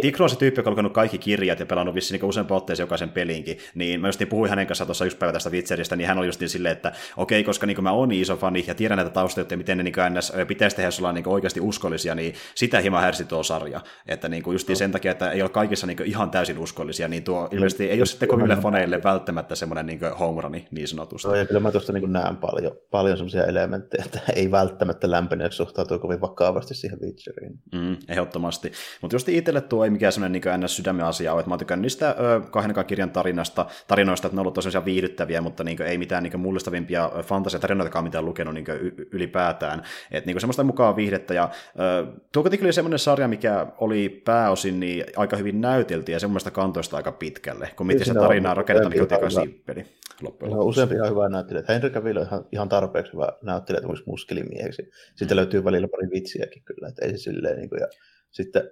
Tikru on se tyyppi, joka on lukenut kaikki kirjat ja pelannut vissiin niin useampaan otteeseen jokaisen pelinkin, niin mä just puhuin hänen kanssaan tuossa just päivä tästä Witcheristä, niin hän oli just niin silleen, että okei, okay, koska niin mä oon niin iso fani ja tiedän näitä taustoja, miten ne niin ns. pitäisi tehdä, jos ollaan niin oikeasti uskollisia, niin sitä hieman härsi tuo sarja. Että niin just no. sen takia, että ei ole kaikissa niin ihan täysin uskollisia, niin tuo ilmeisesti ei ole sitten koville faneille välttämättä semmoinen niin home runi niin sanotusti. Joo, ja kyllä mä tuosta niin näen paljon, paljon semmoisia elementtejä, että ei välttämättä lämpeneet suhtautua kovin vakavasti siihen Witcheriin. Mm, ehdottomasti. Mutta just itselle tuo ei mikään semmoinen niin ns. sydämen asia ole, että mä oon tykännyt niistä ö, kahden kirjan tarinasta, tarinoista, että ne on ollut tosiaan viihdyttäviä, mutta niin ei mitään niin mullistavimpia fantasiatarinoitakaan mitään lukenut niin ylipäätään. Että niin semmoista mukaan viihdettä. Ja ö, tuo kuitenkin oli semmoinen sarja, mikä oli pääosin niin aika hyvin näytelty ja semmoista kantoista aika pitkälle, kun miten se tarinaa rakennetaan niin aika simppeli loppujen. Useampi ihan hyvä näyttelijä. Henry Cavill on ihan, ihan tarpeeksi hyvä näyttelijä että muskelimieheksi. Sitten mm. löytyy välillä pari vitsiäkin kyllä, että ei se silleen niin kuin, ja sitten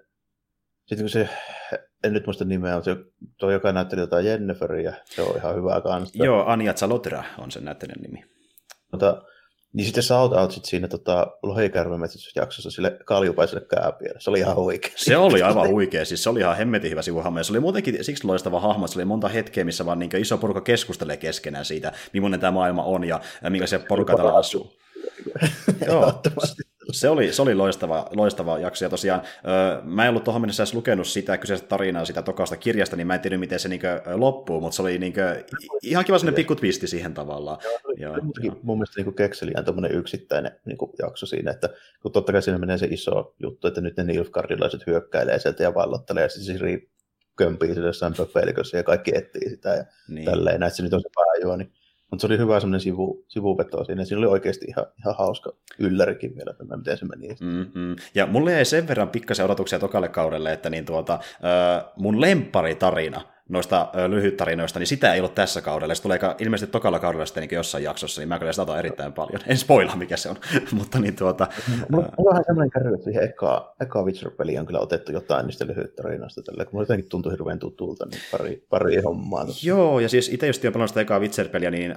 sitten kun se, en nyt muista nimeä, mutta se, tuo joka näytteli jotain Jenniferia, se on ihan hyvä kanssa. Joo, Anja Zalotra on sen näyttelijän nimi. Mutta niin sitten shout out sit siinä tota, lohikärvemetsästysjaksossa sille kaljupaiselle kääpiölle. Se oli ihan huikea. Se oli aivan huikea. Siis se oli ihan hemmetin hyvä sivuhahmo. Se oli muutenkin siksi loistava hahmo. Se oli monta hetkeä, missä vaan niin iso porukka keskustelee keskenään siitä, millainen tämä maailma on ja, ja minkä se porukka täällä asuu. Joo, se oli, se oli loistava, loistava jakso, ja tosiaan mä en ollut tuohon mennessä edes lukenut sitä kyseistä tarinaa sitä tokasta kirjasta, niin mä en tiedä, miten se niinkö loppuu, mutta se oli niinkö, ihan kiva sellainen pikku twisti siihen tavallaan. Joo, ja, mun mielestä niin kekseliään tuommoinen yksittäinen niin jakso siinä, että kun totta kai siinä menee se iso juttu, että nyt ne Nilfgaardilaiset hyökkäilee sieltä ja vallottelee, ja sitten Siri kömpii sille jossain pöpelikössä ja kaikki etsii sitä ja niin. tälleen, näin se nyt on se pääjuoni. Niin mutta se oli hyvä semmoinen sivu, sivuveto siinä. Siinä oli oikeasti ihan, ihan hauska yllärikin vielä tämä, miten se meni. Mm-hmm. Ja mulle jäi sen verran pikkasen odotuksia tokalle kaudelle, että niin tuota, äh, mun lempparitarina noista lyhyttarinoista, niin sitä ei ollut tässä kaudella. Se tulee ilmeisesti tokalla kaudella sitten niin jossain jaksossa, niin mä kyllä sitä erittäin paljon. En spoila, mikä se on, mutta niin tuota... Mulla on vähän sellainen kärry, että siihen eka, eka Witcher-peliin on kyllä otettu jotain niistä lyhyttarinoista, tällä, kun mulla jotenkin tuntui hirveän tutulta, niin pari, pari hommaa. Tossa. Joo, ja siis itse just pelannut sitä ekaa Witcher-peliä, niin äh,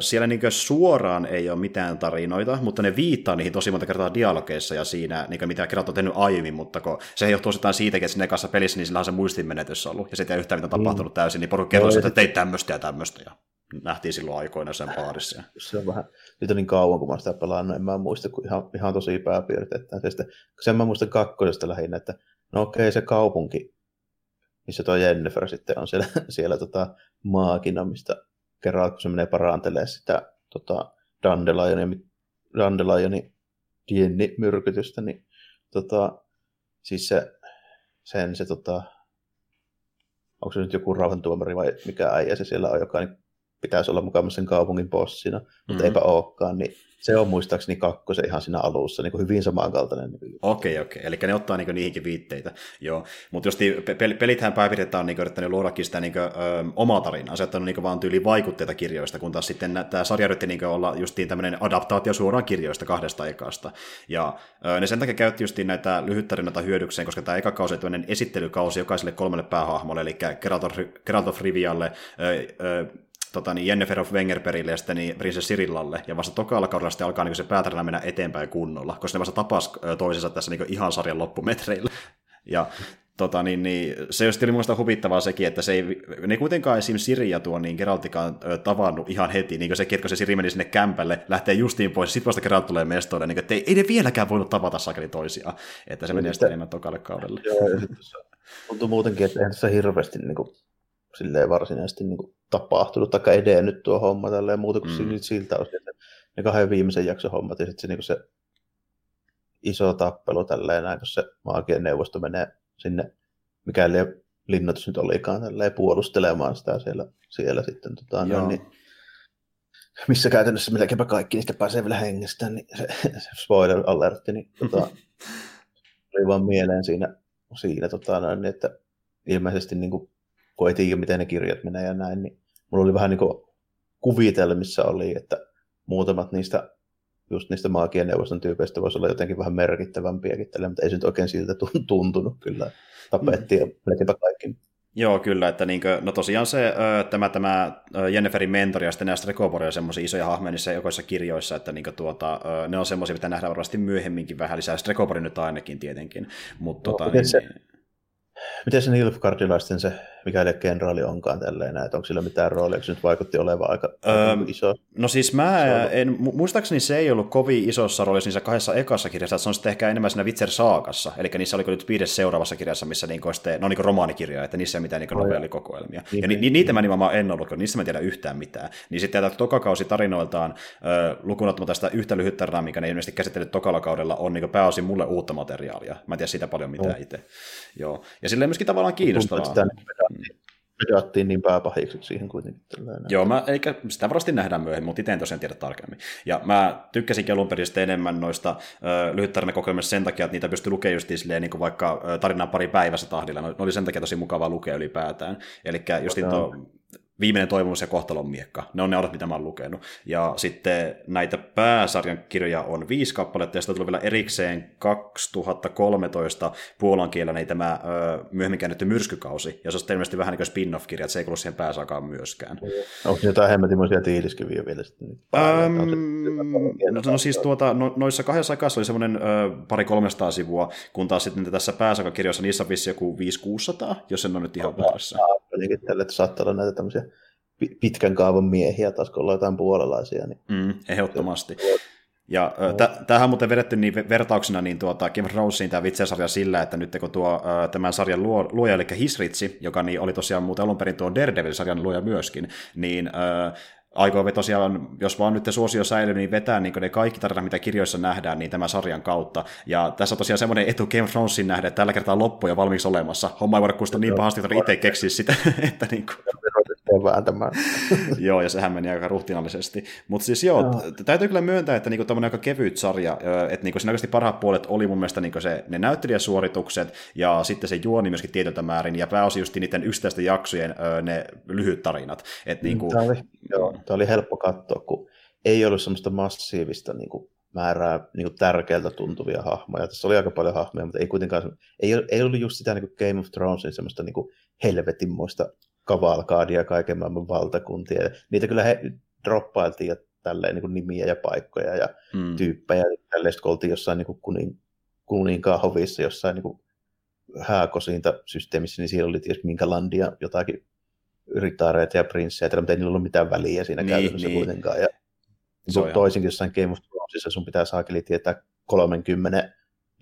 siellä niin suoraan ei ole mitään tarinoita, mutta ne viittaa niihin tosi monta kertaa dialogeissa ja siinä, niin mitä kerrat on tehnyt aiemmin, mutta kun se johtuu osittain siitäkin, että siinä ekassa pelissä niin sillä on se muistinmenetys ollut, ja sitten ei yhtään mitään tapahtunut täysin, niin porukka kertoi, että teit tämmöistä ja tämmöistä, ja nähtiin silloin aikoina sen baarissa. Se on vähän, nyt on niin kauan, kun mä sitä pelannut, en mä muista, kun ihan, ihan tosi pääpiirteitä. Sitten, sen mä muistan kakkosesta lähinnä, että no okei, se kaupunki, missä tuo Jennifer sitten on siellä, siellä tota maakina, mistä kerran, kun se menee parantelee sitä tota, Dandelionin, Dandelionin Dienni-myrkytystä, niin tota, siis se, sen se tota, onko se nyt joku rauhantuomari vai mikä äijä se siellä on, joka niin pitäisi olla mukana sen kaupungin bossina, mutta mm-hmm. eipä olekaan, niin se on muistaakseni kakkosen ihan siinä alussa, niin kuin hyvin samankaltainen. Okei, okei, okay, eli ne ottaa niin niihinkin viitteitä, joo. Mutta just pelithän pääpiirteitä on niin yrittänyt luodakin sitä niin kuin, ö, omaa tarinaa, se on niin vaan tyyli vaikutteita kirjoista, kun taas sitten tämä sarja yritti niin olla justiin tämmöinen adaptaatio suoraan kirjoista kahdesta ekasta. Ja ö, ne sen takia käytti justiin näitä lyhyttarinoita hyödykseen, koska tämä eka kausi on esittelykausi jokaiselle kolmelle päähahmolle, eli Geralt of Rivialle, ö, ö, tota, niin Jennifer of Wengerperille ja sitten niin Princess Sirillalle, ja vasta tokalla kaudella sitten alkaa niin se päätarina mennä eteenpäin kunnolla, koska ne vasta tapas toisensa tässä niin ihan sarjan loppumetreillä. Ja tota, niin, niin, se just oli muista huvittavaa sekin, että se ei, ne kuitenkaan esim. Siri ja tuo niin Geraltikaan ö, tavannut ihan heti, niin kuin sekin, että kun se Siri meni sinne kämpälle, lähtee justiin pois, sitten vasta Geralt tulee mestoille, niin että ei, ei ne vieläkään voinut tavata sakeli toisiaan, että se meni sitten enemmän tokalle kaudelle. Joo, ja tuntuu muutenkin, että eihän tässä hirveästi niin kuin, silleen varsinaisesti niin kuin, tapahtunut tai edennyt tuo homma tälleen muuta kuin mm. siltä osin, ne kahden viimeisen jakson hommat ja sitten se, niin se iso tappelu tälleen näin, kun se maagien neuvosto menee sinne, mikäli linnoitus nyt olikaan tälleen puolustelemaan sitä siellä, siellä sitten tota, no, niin, missä käytännössä melkeinpä kaikki niistä pääsee vielä hengestä, niin se, se spoiler alertti, niin tota, oli vaan mieleen siinä, siinä tota, noin, niin, että ilmeisesti niin kuin, kun ei tiedä, miten ne kirjat menee ja näin, niin mulla oli vähän niin kuin kuvitelmissa oli, että muutamat niistä just niistä maagian neuvoston tyypeistä voisi olla jotenkin vähän merkittävämpiäkin, mutta ei se nyt oikein siltä tuntunut kyllä. Tapettiin mm. melkeinpä kaikki. Joo, kyllä, että niin kuin, no tosiaan se, tämä, tämä Jenniferin mentori ja sitten nämä Strekobori on semmoisia isoja hahmoja niissä jokaisissa kirjoissa, että niin kuin, tuota, ne on semmoisia, mitä nähdään varmasti myöhemminkin vähän lisää, Strekobori nyt ainakin tietenkin. Mutta, no, tota, niin, se, Miten se Nilfgaardilaisten se, mikä kenraali onkaan tälleen, että onko sillä mitään roolia, se nyt vaikutti olevan aika, öö, iso? No siis mä en, muistaakseni se ei ollut kovin isossa roolissa niissä kahdessa ekassa kirjassa, että se on sitten ehkä enemmän siinä Witcher Saakassa, eli niissä oliko nyt viides seuraavassa kirjassa, missä niinku sitten, no niin romaanikirjoja, että niissä ei mitään niin novellikokoelmia. Niin, ja ni, ni, niitä mä nimenomaan en ollut, niistä mä en tiedä yhtään mitään. Niin sitten tämä tokakausi tarinoiltaan, lukunottamatta tästä yhtä lyhyt tarinaa, mikä ne ilmeisesti käsitellyt tokalla kaudella, on niin pääosin mulle uutta materiaalia. Mä en tiedä siitä paljon mitään oh. itse. Joo. Ja silleen myöskin tavallaan kiinnostavaa. Sitä vedattiin niin pääpahiksi siihen kuitenkin. Tällainen. Joo, mä, eikä, sitä varmasti nähdään myöhemmin, mutta itse en tosiaan tiedä tarkemmin. Ja mä tykkäsinkin alun perin enemmän noista ö, lyhyttarinakokoelmista sen takia, että niitä pystyy lukemaan just silleen, niin kuin vaikka tarinaa pari päivässä tahdilla. Ne oli sen takia tosi mukavaa lukea ylipäätään. Eli just tuo Viimeinen toivomus ja kohtalon miekka. Ne on ne olet, mitä mä oon lukenut. Ja sitten näitä pääsarjan kirjoja on viisi kappaletta, ja sitten tuli vielä erikseen 2013 puolan kielellä tämä ö, myöhemmin käännetty myrskykausi, ja se on sitten ilmeisesti vähän niin kuin spin-off-kirja, että se ei kuulu siihen pääsakaan myöskään. Onko jotain hemmetimoisia tiiliskiviä vielä sitten? Ähm, no, no, siis tuota, no, noissa kahdessa aikassa oli semmoinen pari 300 sivua, kun taas sitten tässä pääsakakirjoissa niissä on vissi joku 5-600, jos en ole nyt ihan väärässä. Tälle, että saattaa olla näitä tämmöisiä pitkän kaavan miehiä, taas kun ollaan jotain puolalaisia. Niin... Mm, ehdottomasti. Ja no. tämähän on muuten vedetty niin vertauksena niin tuota, Game of Thronesiin tämä Witcher-sarja sillä, että nyt kun tuo tämän sarjan luo, luoja, eli Hisritsi, joka niin oli tosiaan muuten alun perin tuon Daredevil-sarjan luoja myöskin, niin äh, aikoo tosiaan, jos vaan nyt suosio säilyy, niin vetää niin ne kaikki tarinat, mitä kirjoissa nähdään, niin tämän sarjan kautta. Ja tässä on tosiaan semmoinen etu Game of Thronesin nähdä, että tällä kertaa loppu jo valmiiksi olemassa. Homma ei voida kuusta niin pahasti, että itse keksiä sitä. että niin kuin vääntämään. joo, ja sehän meni aika ruhtinallisesti. Mutta siis joo, joo. täytyy kyllä myöntää, että niinku tämmöinen aika kevyt sarja, että niinku siinä oikeasti parhaat puolet oli mun mielestä niinku se, ne näyttelijäsuoritukset ja sitten se juoni myöskin tietyltä määrin, ja pääosin just niiden yksittäisten jaksojen ne lyhyt tarinat. Et niinku, tämä, oli, joo, tämä oli helppo katsoa, kun ei ollut semmoista massiivista niinku määrää niin kuin tärkeältä tuntuvia hahmoja. Tässä oli aika paljon hahmoja, mutta ei kuitenkaan, ei, ei ollut just sitä niin kuin Game of Thronesin semmoista niin kuin helvetinmoista kavalkaadia kaiken maailman valtakuntia. Niitä kyllä he droppailtiin ja tälleen niin kuin nimiä ja paikkoja ja mm. tyyppejä. Tälleen kun oltiin jossain niin kuin kunin, kuninkaan hovissa jossain niin kuin hääkosinta systeemissä, niin siellä oli ties minkä landia jotakin yritaareita ja prinssejä, mutta ei niillä ollut mitään väliä siinä niin, käytännössä niin. kuitenkaan. Ja toisinkin jossain Game of Thronesissa sun pitää saakeli tietää 30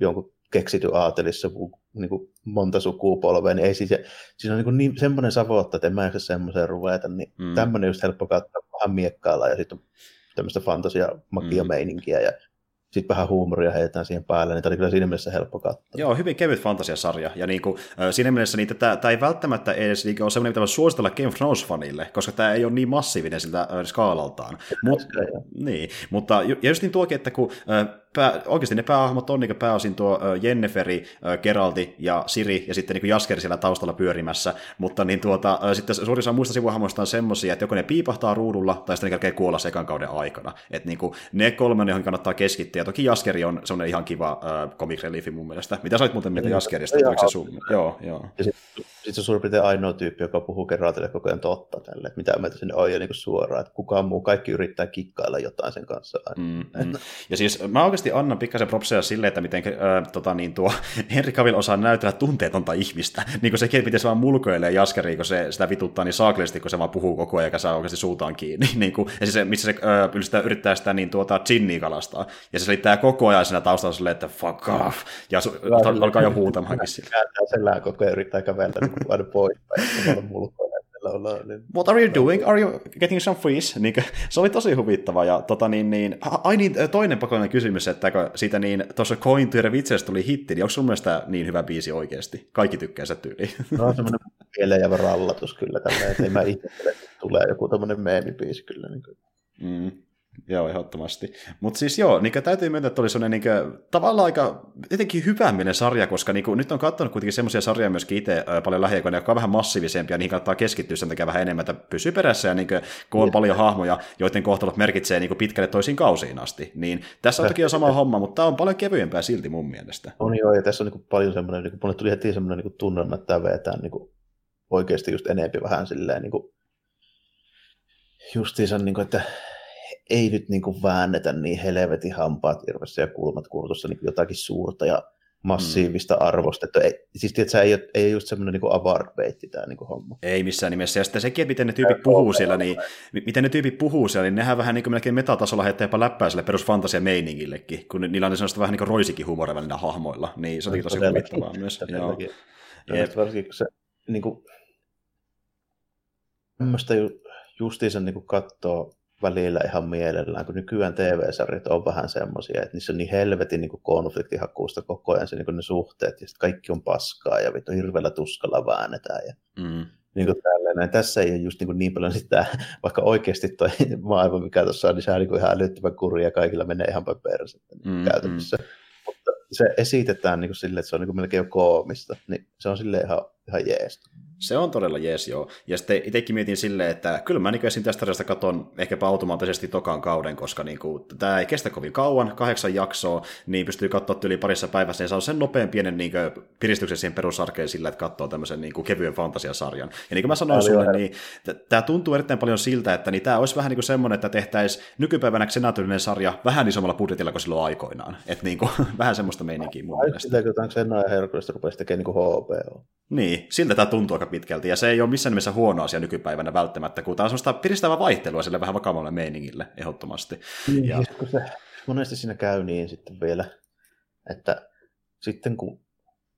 jonkun keksity aatelissa niin kuin monta sukupolvea, niin ei siis, siinä on niin, niin semmoinen savotta, että en mä semmoiseen ruveta, niin mm. tämmöinen just helppo katsoa vähän miekkailla ja sitten tämmöistä fantasia magia mm. ja sitten vähän huumoria heitetään siihen päälle, niin tämä oli kyllä siinä mielessä helppo katsoa. Joo, hyvin kevyt fantasiasarja, ja niin kuin, siinä mielessä niin tämä, tämä ei välttämättä edes niin ole sellainen, mitä voi suositella Game of Thrones-fanille, koska tämä ei ole niin massiivinen siltä skaalaltaan. Mut, niin, mutta ja just niin tuokin, että kun pää, oikeasti ne päähahmot on niin pääosin tuo Jenneferi, Geralti ja Siri, ja sitten niin Jaskeri siellä taustalla pyörimässä, mutta niin tuota, sitten suurin osa muista sivuhahmoista on semmoisia, että joko ne piipahtaa ruudulla, tai sitten ne kerkee kuolla sekan kauden aikana. Että niin kuin, ne kolme, johon kannattaa keskittyä, ja toki Jaskeri on semmoinen ihan kiva äh, comic reliefi mun mielestä. Mitä sä olet muuten mieltä Jaskerista? Se sun... Joo, joo. Ja sitten sit se suurin piirtein ainoa tyyppi, joka puhuu Geraltille koko ajan totta tälle, että mitä mieltä sinne on jo niin suoraan, että kukaan muu, kaikki yrittää kikkailla jotain sen kanssa. Mm, mm. Ja siis mä oikeasti annan pikkasen propseja silleen, että miten äh, tota, niin tuo Henry Cavill osaa näytellä tunteetonta ihmistä. Niin kuin sekin, miten se vaan mulkoilee Jaskeri, kun se sitä vituttaa niin saaklisesti, kun se vaan puhuu koko ajan, ja saa oikeasti suutaan kiinni. niin kuin, ja siis, missä se äh, yrittää sitä niin tuota, ginnia kalastaa. Ja se selittää koko ajan siinä taustalla silleen, että fuck off. Ja su- alkaa jo huutamaankin sille. Kääntää selää koko ajan yrittää kävellä niin aina pois. Niin... What are you doing? Are you getting some freeze? Niin, se oli tosi huvittava. Ja, tota, niin, niin, ai niin, toinen pakollinen kysymys, että kun siitä niin, tuossa Coin to vitsestä tuli hitti, niin onko sun mielestä niin hyvä biisi oikeasti? Kaikki tykkää sitä tyyliin. No on semmoinen mieleenjäävä rallatus kyllä tällä, että ei mä ihmettele, että tulee joku tämmöinen meemibiisi kyllä. Niin kuin. Mm. Joo, ehdottomasti. Mutta siis joo, niin täytyy myöntää, että oli sellainen niin tavallaan aika jotenkin hyväminen sarja, koska niin kuin, nyt on katsonut kuitenkin semmoisia sarjoja myöskin itse äh, paljon lähiaikoina, jotka on vähän massiivisempia, niihin kannattaa keskittyä sen takia vähän enemmän, että pysyy perässä ja niin kuin, kun on paljon hahmoja, joiden kohtalot merkitsee niin kuin pitkälle toisiin kausiin asti. Niin tässä on toki jo sama homma, mutta tämä on paljon kevyempää silti mun mielestä. On joo, ja tässä on niin kuin paljon semmoinen, niin kuin, tuli heti semmoinen niin tunnelma, että tämä vetää niin kuin, oikeasti just enempi vähän silleen niin kuin, justiinsa, niin kuin, että ei nyt niin kuin väännetä niin helvetin hampaat irvessä ja kulmat kurtussa niin jotakin suurta ja massiivista mm. arvostettua. Ei, siis tiedätkö, ei, ole, ei ole just semmoinen niin avart-beitti tämä niin homma. Ei missään nimessä. Ja sitten sekin, että miten ne tyypit puhuu siellä, niin miten ne tyypit puhuu siellä, niin nehän vähän niin kuin melkein metatasolla heittää jopa läppää sille perusfantasia meiningillekin, kun niillä on sellaista vähän niin kuin roisikin huumoria välillä hahmoilla. Niin se on tosi huvittavaa myös. Joo. Ja varsinkin, kun se niin kuin, tämmöistä ju, justiinsa niin kuin katsoo välillä ihan mielellään, kun nykyään TV-sarjat on vähän semmoisia, että niissä on niin helvetin niin konfliktihakuusta koko ajan se, niin ne suhteet, ja kaikki on paskaa, ja vittu hirveällä tuskalla väännetään, ja mm. niin kuin. Tässä ei ole just niin, kuin niin paljon sitä, vaikka oikeasti tuo maailma, mikä tuossa on, niin se on niin ihan älyttömän kuri, ja kaikilla menee ihan päin persettä niin mm, käytännössä. Mm. Mutta se esitetään niin kuin silleen, että se on niin kuin melkein jo koomista, niin se on silleen ihan, ihan jeestä. Se on todella jees, joo. Ja sitten itsekin mietin silleen, että kyllä mä niin tästä sarjasta katon ehkäpä automaattisesti tokan kauden, koska niin kuin, tämä ei kestä kovin kauan, kahdeksan jaksoa, niin pystyy katsoa yli parissa päivässä, ja saa sen nopean pienen niin kuin, piristyksen siihen perussarkeen sillä, että katsoo tämmöisen niin kuin, kevyen fantasiasarjan. Ja niin kuin mä sanoin sulle, niin tämä tuntuu erittäin paljon siltä, että niin tämä olisi vähän niin kuin semmoinen, että tehtäisiin nykypäivänä senaatillinen sarja vähän isommalla budjetilla kuin silloin aikoinaan. Että niin kuin, vähän semmoista meininkiä mun mielestä. Sitä, kun Senna ja Herkulesta rupesi tekemään niin kuin HBO. Niin, siltä tämä tuntuu aika pitkälti, ja se ei ole missään nimessä huono asia nykypäivänä välttämättä, kun tämä on semmoista piristävää vaihtelua sille vähän vakavalle meiningille ehdottomasti. Niin, ja... kun se monesti siinä käy niin sitten vielä, että sitten kun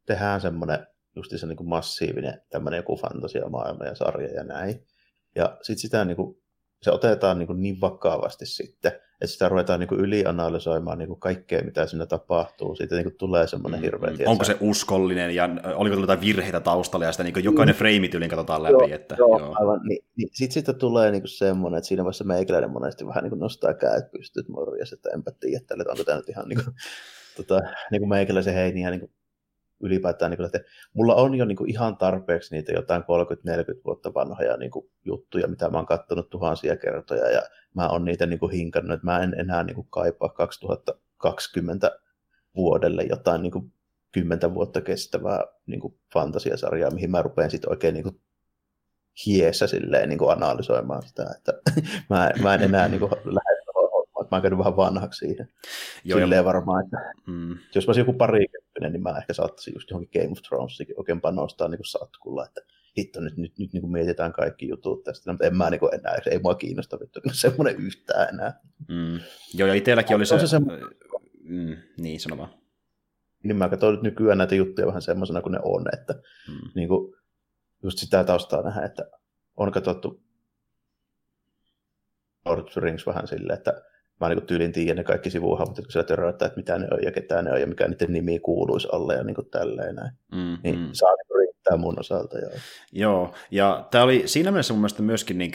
tehdään semmoinen se niin kuin massiivinen tämmöinen joku fantasiamaailma ja sarja ja näin, ja sitten sitä niin kuin se otetaan niin, kuin niin vakavasti sitten, että sitä ruvetaan niin kuin ylianalysoimaan niin kuin kaikkea, mitä siinä tapahtuu. Siitä niin kuin tulee semmoinen mm, hirveä mm, Onko se uskollinen ja oliko tullut jotain virheitä taustalla ja sitä niin kuin jokainen mm. freimi tyyliin katsotaan läpi. Joo, että, joo, joo. aivan. Niin, niin, sitten siitä tulee niin kuin semmoinen, että siinä vaiheessa meikäläinen monesti vähän niin kuin nostaa käät pystyt morjas, että enpä tiedä, että onko tämä nyt ihan niin kuin, tota, niin kuin meikäläisen heiniä niin kuin ylipäätään, niin kuin, että mulla on jo niin kuin ihan tarpeeksi niitä jotain 30-40 vuotta vanhoja niin kuin, juttuja, mitä mä oon katsonut tuhansia kertoja, ja mä oon niitä niin kuin, hinkannut, että mä en enää niin kuin, kaipaa 2020 vuodelle jotain niin kuin, 10 vuotta kestävää niin kuin, fantasiasarjaa, mihin mä rupean sitten oikein niin kuin, hiessä silleen niin kuin, analysoimaan sitä, että mä, mä en enää niin kuin, mä oon käynyt vähän vanhaksi siihen. Joo, Silleen ja... varmaan, että mm. jos mä olisin joku parikymppinen, niin mä ehkä saattaisin just johonkin Game of Thronesikin oikein panostaa niin kuin satkulla, että hitto, nyt, nyt, nyt niin kuin mietitään kaikki jutut tästä, mutta en mä niin kuin enää, ei mua kiinnosta vittu semmoinen yhtään enää. Mm. Joo, ja itselläkin oli se... Se semmo... mm, niin, sano vaan. Niin mä katson nyt nykyään näitä juttuja vähän semmoisena kuin ne on, että mm. niin kuin, just sitä taustaa nähdä, että on katsottu Lord of the Rings vähän silleen, että mä niin tyylin tiedän ne kaikki sivuhahmot, jotka siellä törröttää, että mitä ne on ja ketä ne on ja mikä niiden nimi kuuluisi alle ja niin kuin tälleen näin. Mm, niin mm. saa riittää mun osalta. Joo, joo ja tämä oli siinä mielessä mun mielestä myöskin, niin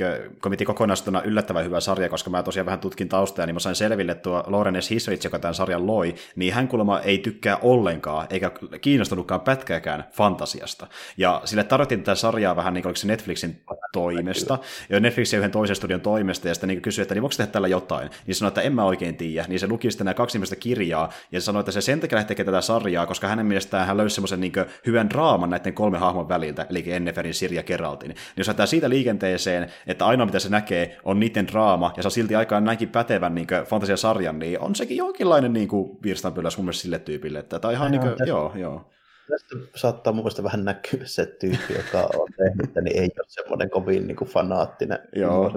mietin kokonaisuutena yllättävän hyvä sarja, koska mä tosiaan vähän tutkin taustaa, niin mä sain selville tuo Lauren S. Hisrich, joka tämän sarjan loi, niin hän kuulemma ei tykkää ollenkaan, eikä kiinnostunutkaan pätkääkään fantasiasta. Ja sille tarvittiin tätä sarjaa vähän niin kuin se Netflixin toimesta, ja Netflixin yhden toisen studion toimesta, ja sitten niin kysyi, että niin voiko tehdä tällä jotain, niin sanoi, että en mä oikein tiedä, niin se luki sitten nämä kaksi kirjaa, ja sanoi, että se sen takia lähtee tätä sarjaa, koska hänen mielestään hän löysi semmoisen niin hyvän draaman näiden kolmen hahmon väliltä, eli Enneferin, Siri ja Geraltin. Niin jos lähtee siitä liikenteeseen, että ainoa mitä se näkee on niiden draama, ja saa silti aikaan näinkin pätevän niin fantasiasarjan, niin on sekin jonkinlainen niin virstanpylläs mun mielestä sille tyypille, että tämä ihan niin kuin, joo, joo. Tästä saattaa mun mielestä vähän näkyä se tyyppi, joka on tehnyt, niin ei ole semmoinen kovin niin kuin fanaattinen. Joo,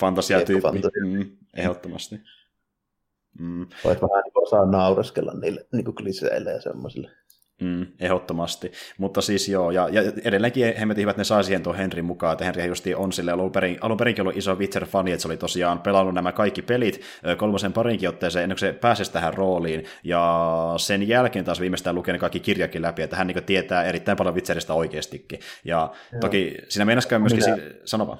fantasiatyyppi, mm, ehdottomasti. Mm. Voit vähän niin osaa naureskella niille niin kuin kliseille ja semmoisille. Mm, ehdottomasti. Mutta siis joo, ja, ja edelleenkin hemmetin että ne sai siihen tuon Henrin mukaan, että Henri just on sille alun, perin, alun perinkin ollut iso Witcher-fani, että se oli tosiaan pelannut nämä kaikki pelit kolmosen parinkin otteeseen ennen kuin se pääsisi tähän rooliin, ja sen jälkeen taas viimeistään lukee ne kaikki kirjakin läpi, että hän niin tietää erittäin paljon Witcheristä oikeastikin. Ja joo. toki siinä meinaskaan myöskin, minä, si- sano vaan.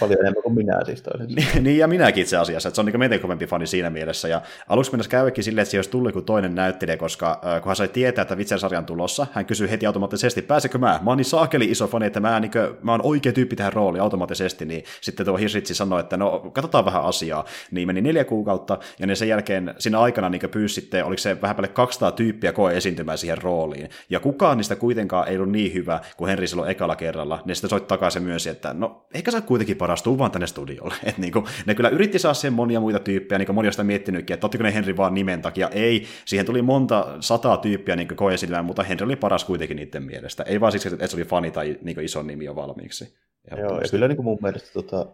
Paljon enemmän kuin minä siis niin, niin, ja minäkin itse asiassa, että se on niin meitä kovempi fani siinä mielessä, ja aluksi mennessä käykin silleen, että se olisi tullut kuin toinen näyttelijä, koska kun hän sai tietää, että Witcher-sarjan tulossa. Hän kysyy heti automaattisesti, pääsekö mä? Mä oon niin saakeli iso fani, että mä, niin kuin, mä oon oikea tyyppi tähän rooliin automaattisesti. Niin sitten tuo Hirsitsi sanoi, että no katsotaan vähän asiaa. Niin meni neljä kuukautta, ja ne sen jälkeen siinä aikana niin pyysi sitten, oliko se vähän päälle 200 tyyppiä koe esiintymään siihen rooliin. Ja kukaan niistä kuitenkaan ei ollut niin hyvä kuin Henri silloin ekalla kerralla. Ne sitten soit takaisin myös, että no ehkä sä kuitenkin parastuu vaan tänne studiolle. Et niin kuin, ne kyllä yritti saa sen monia muita tyyppejä, niin kuin moni on sitä miettinytkin, että ottiko ne Henri vaan nimen takia. Ei, siihen tuli monta sataa tyyppiä niin koe mutta Henry oli paras kuitenkin niiden mielestä. Ei vaan siksi, että se oli fani tai niin iso nimi jo valmiiksi. Joo, ja kyllä niin kuin mun mielestä tota,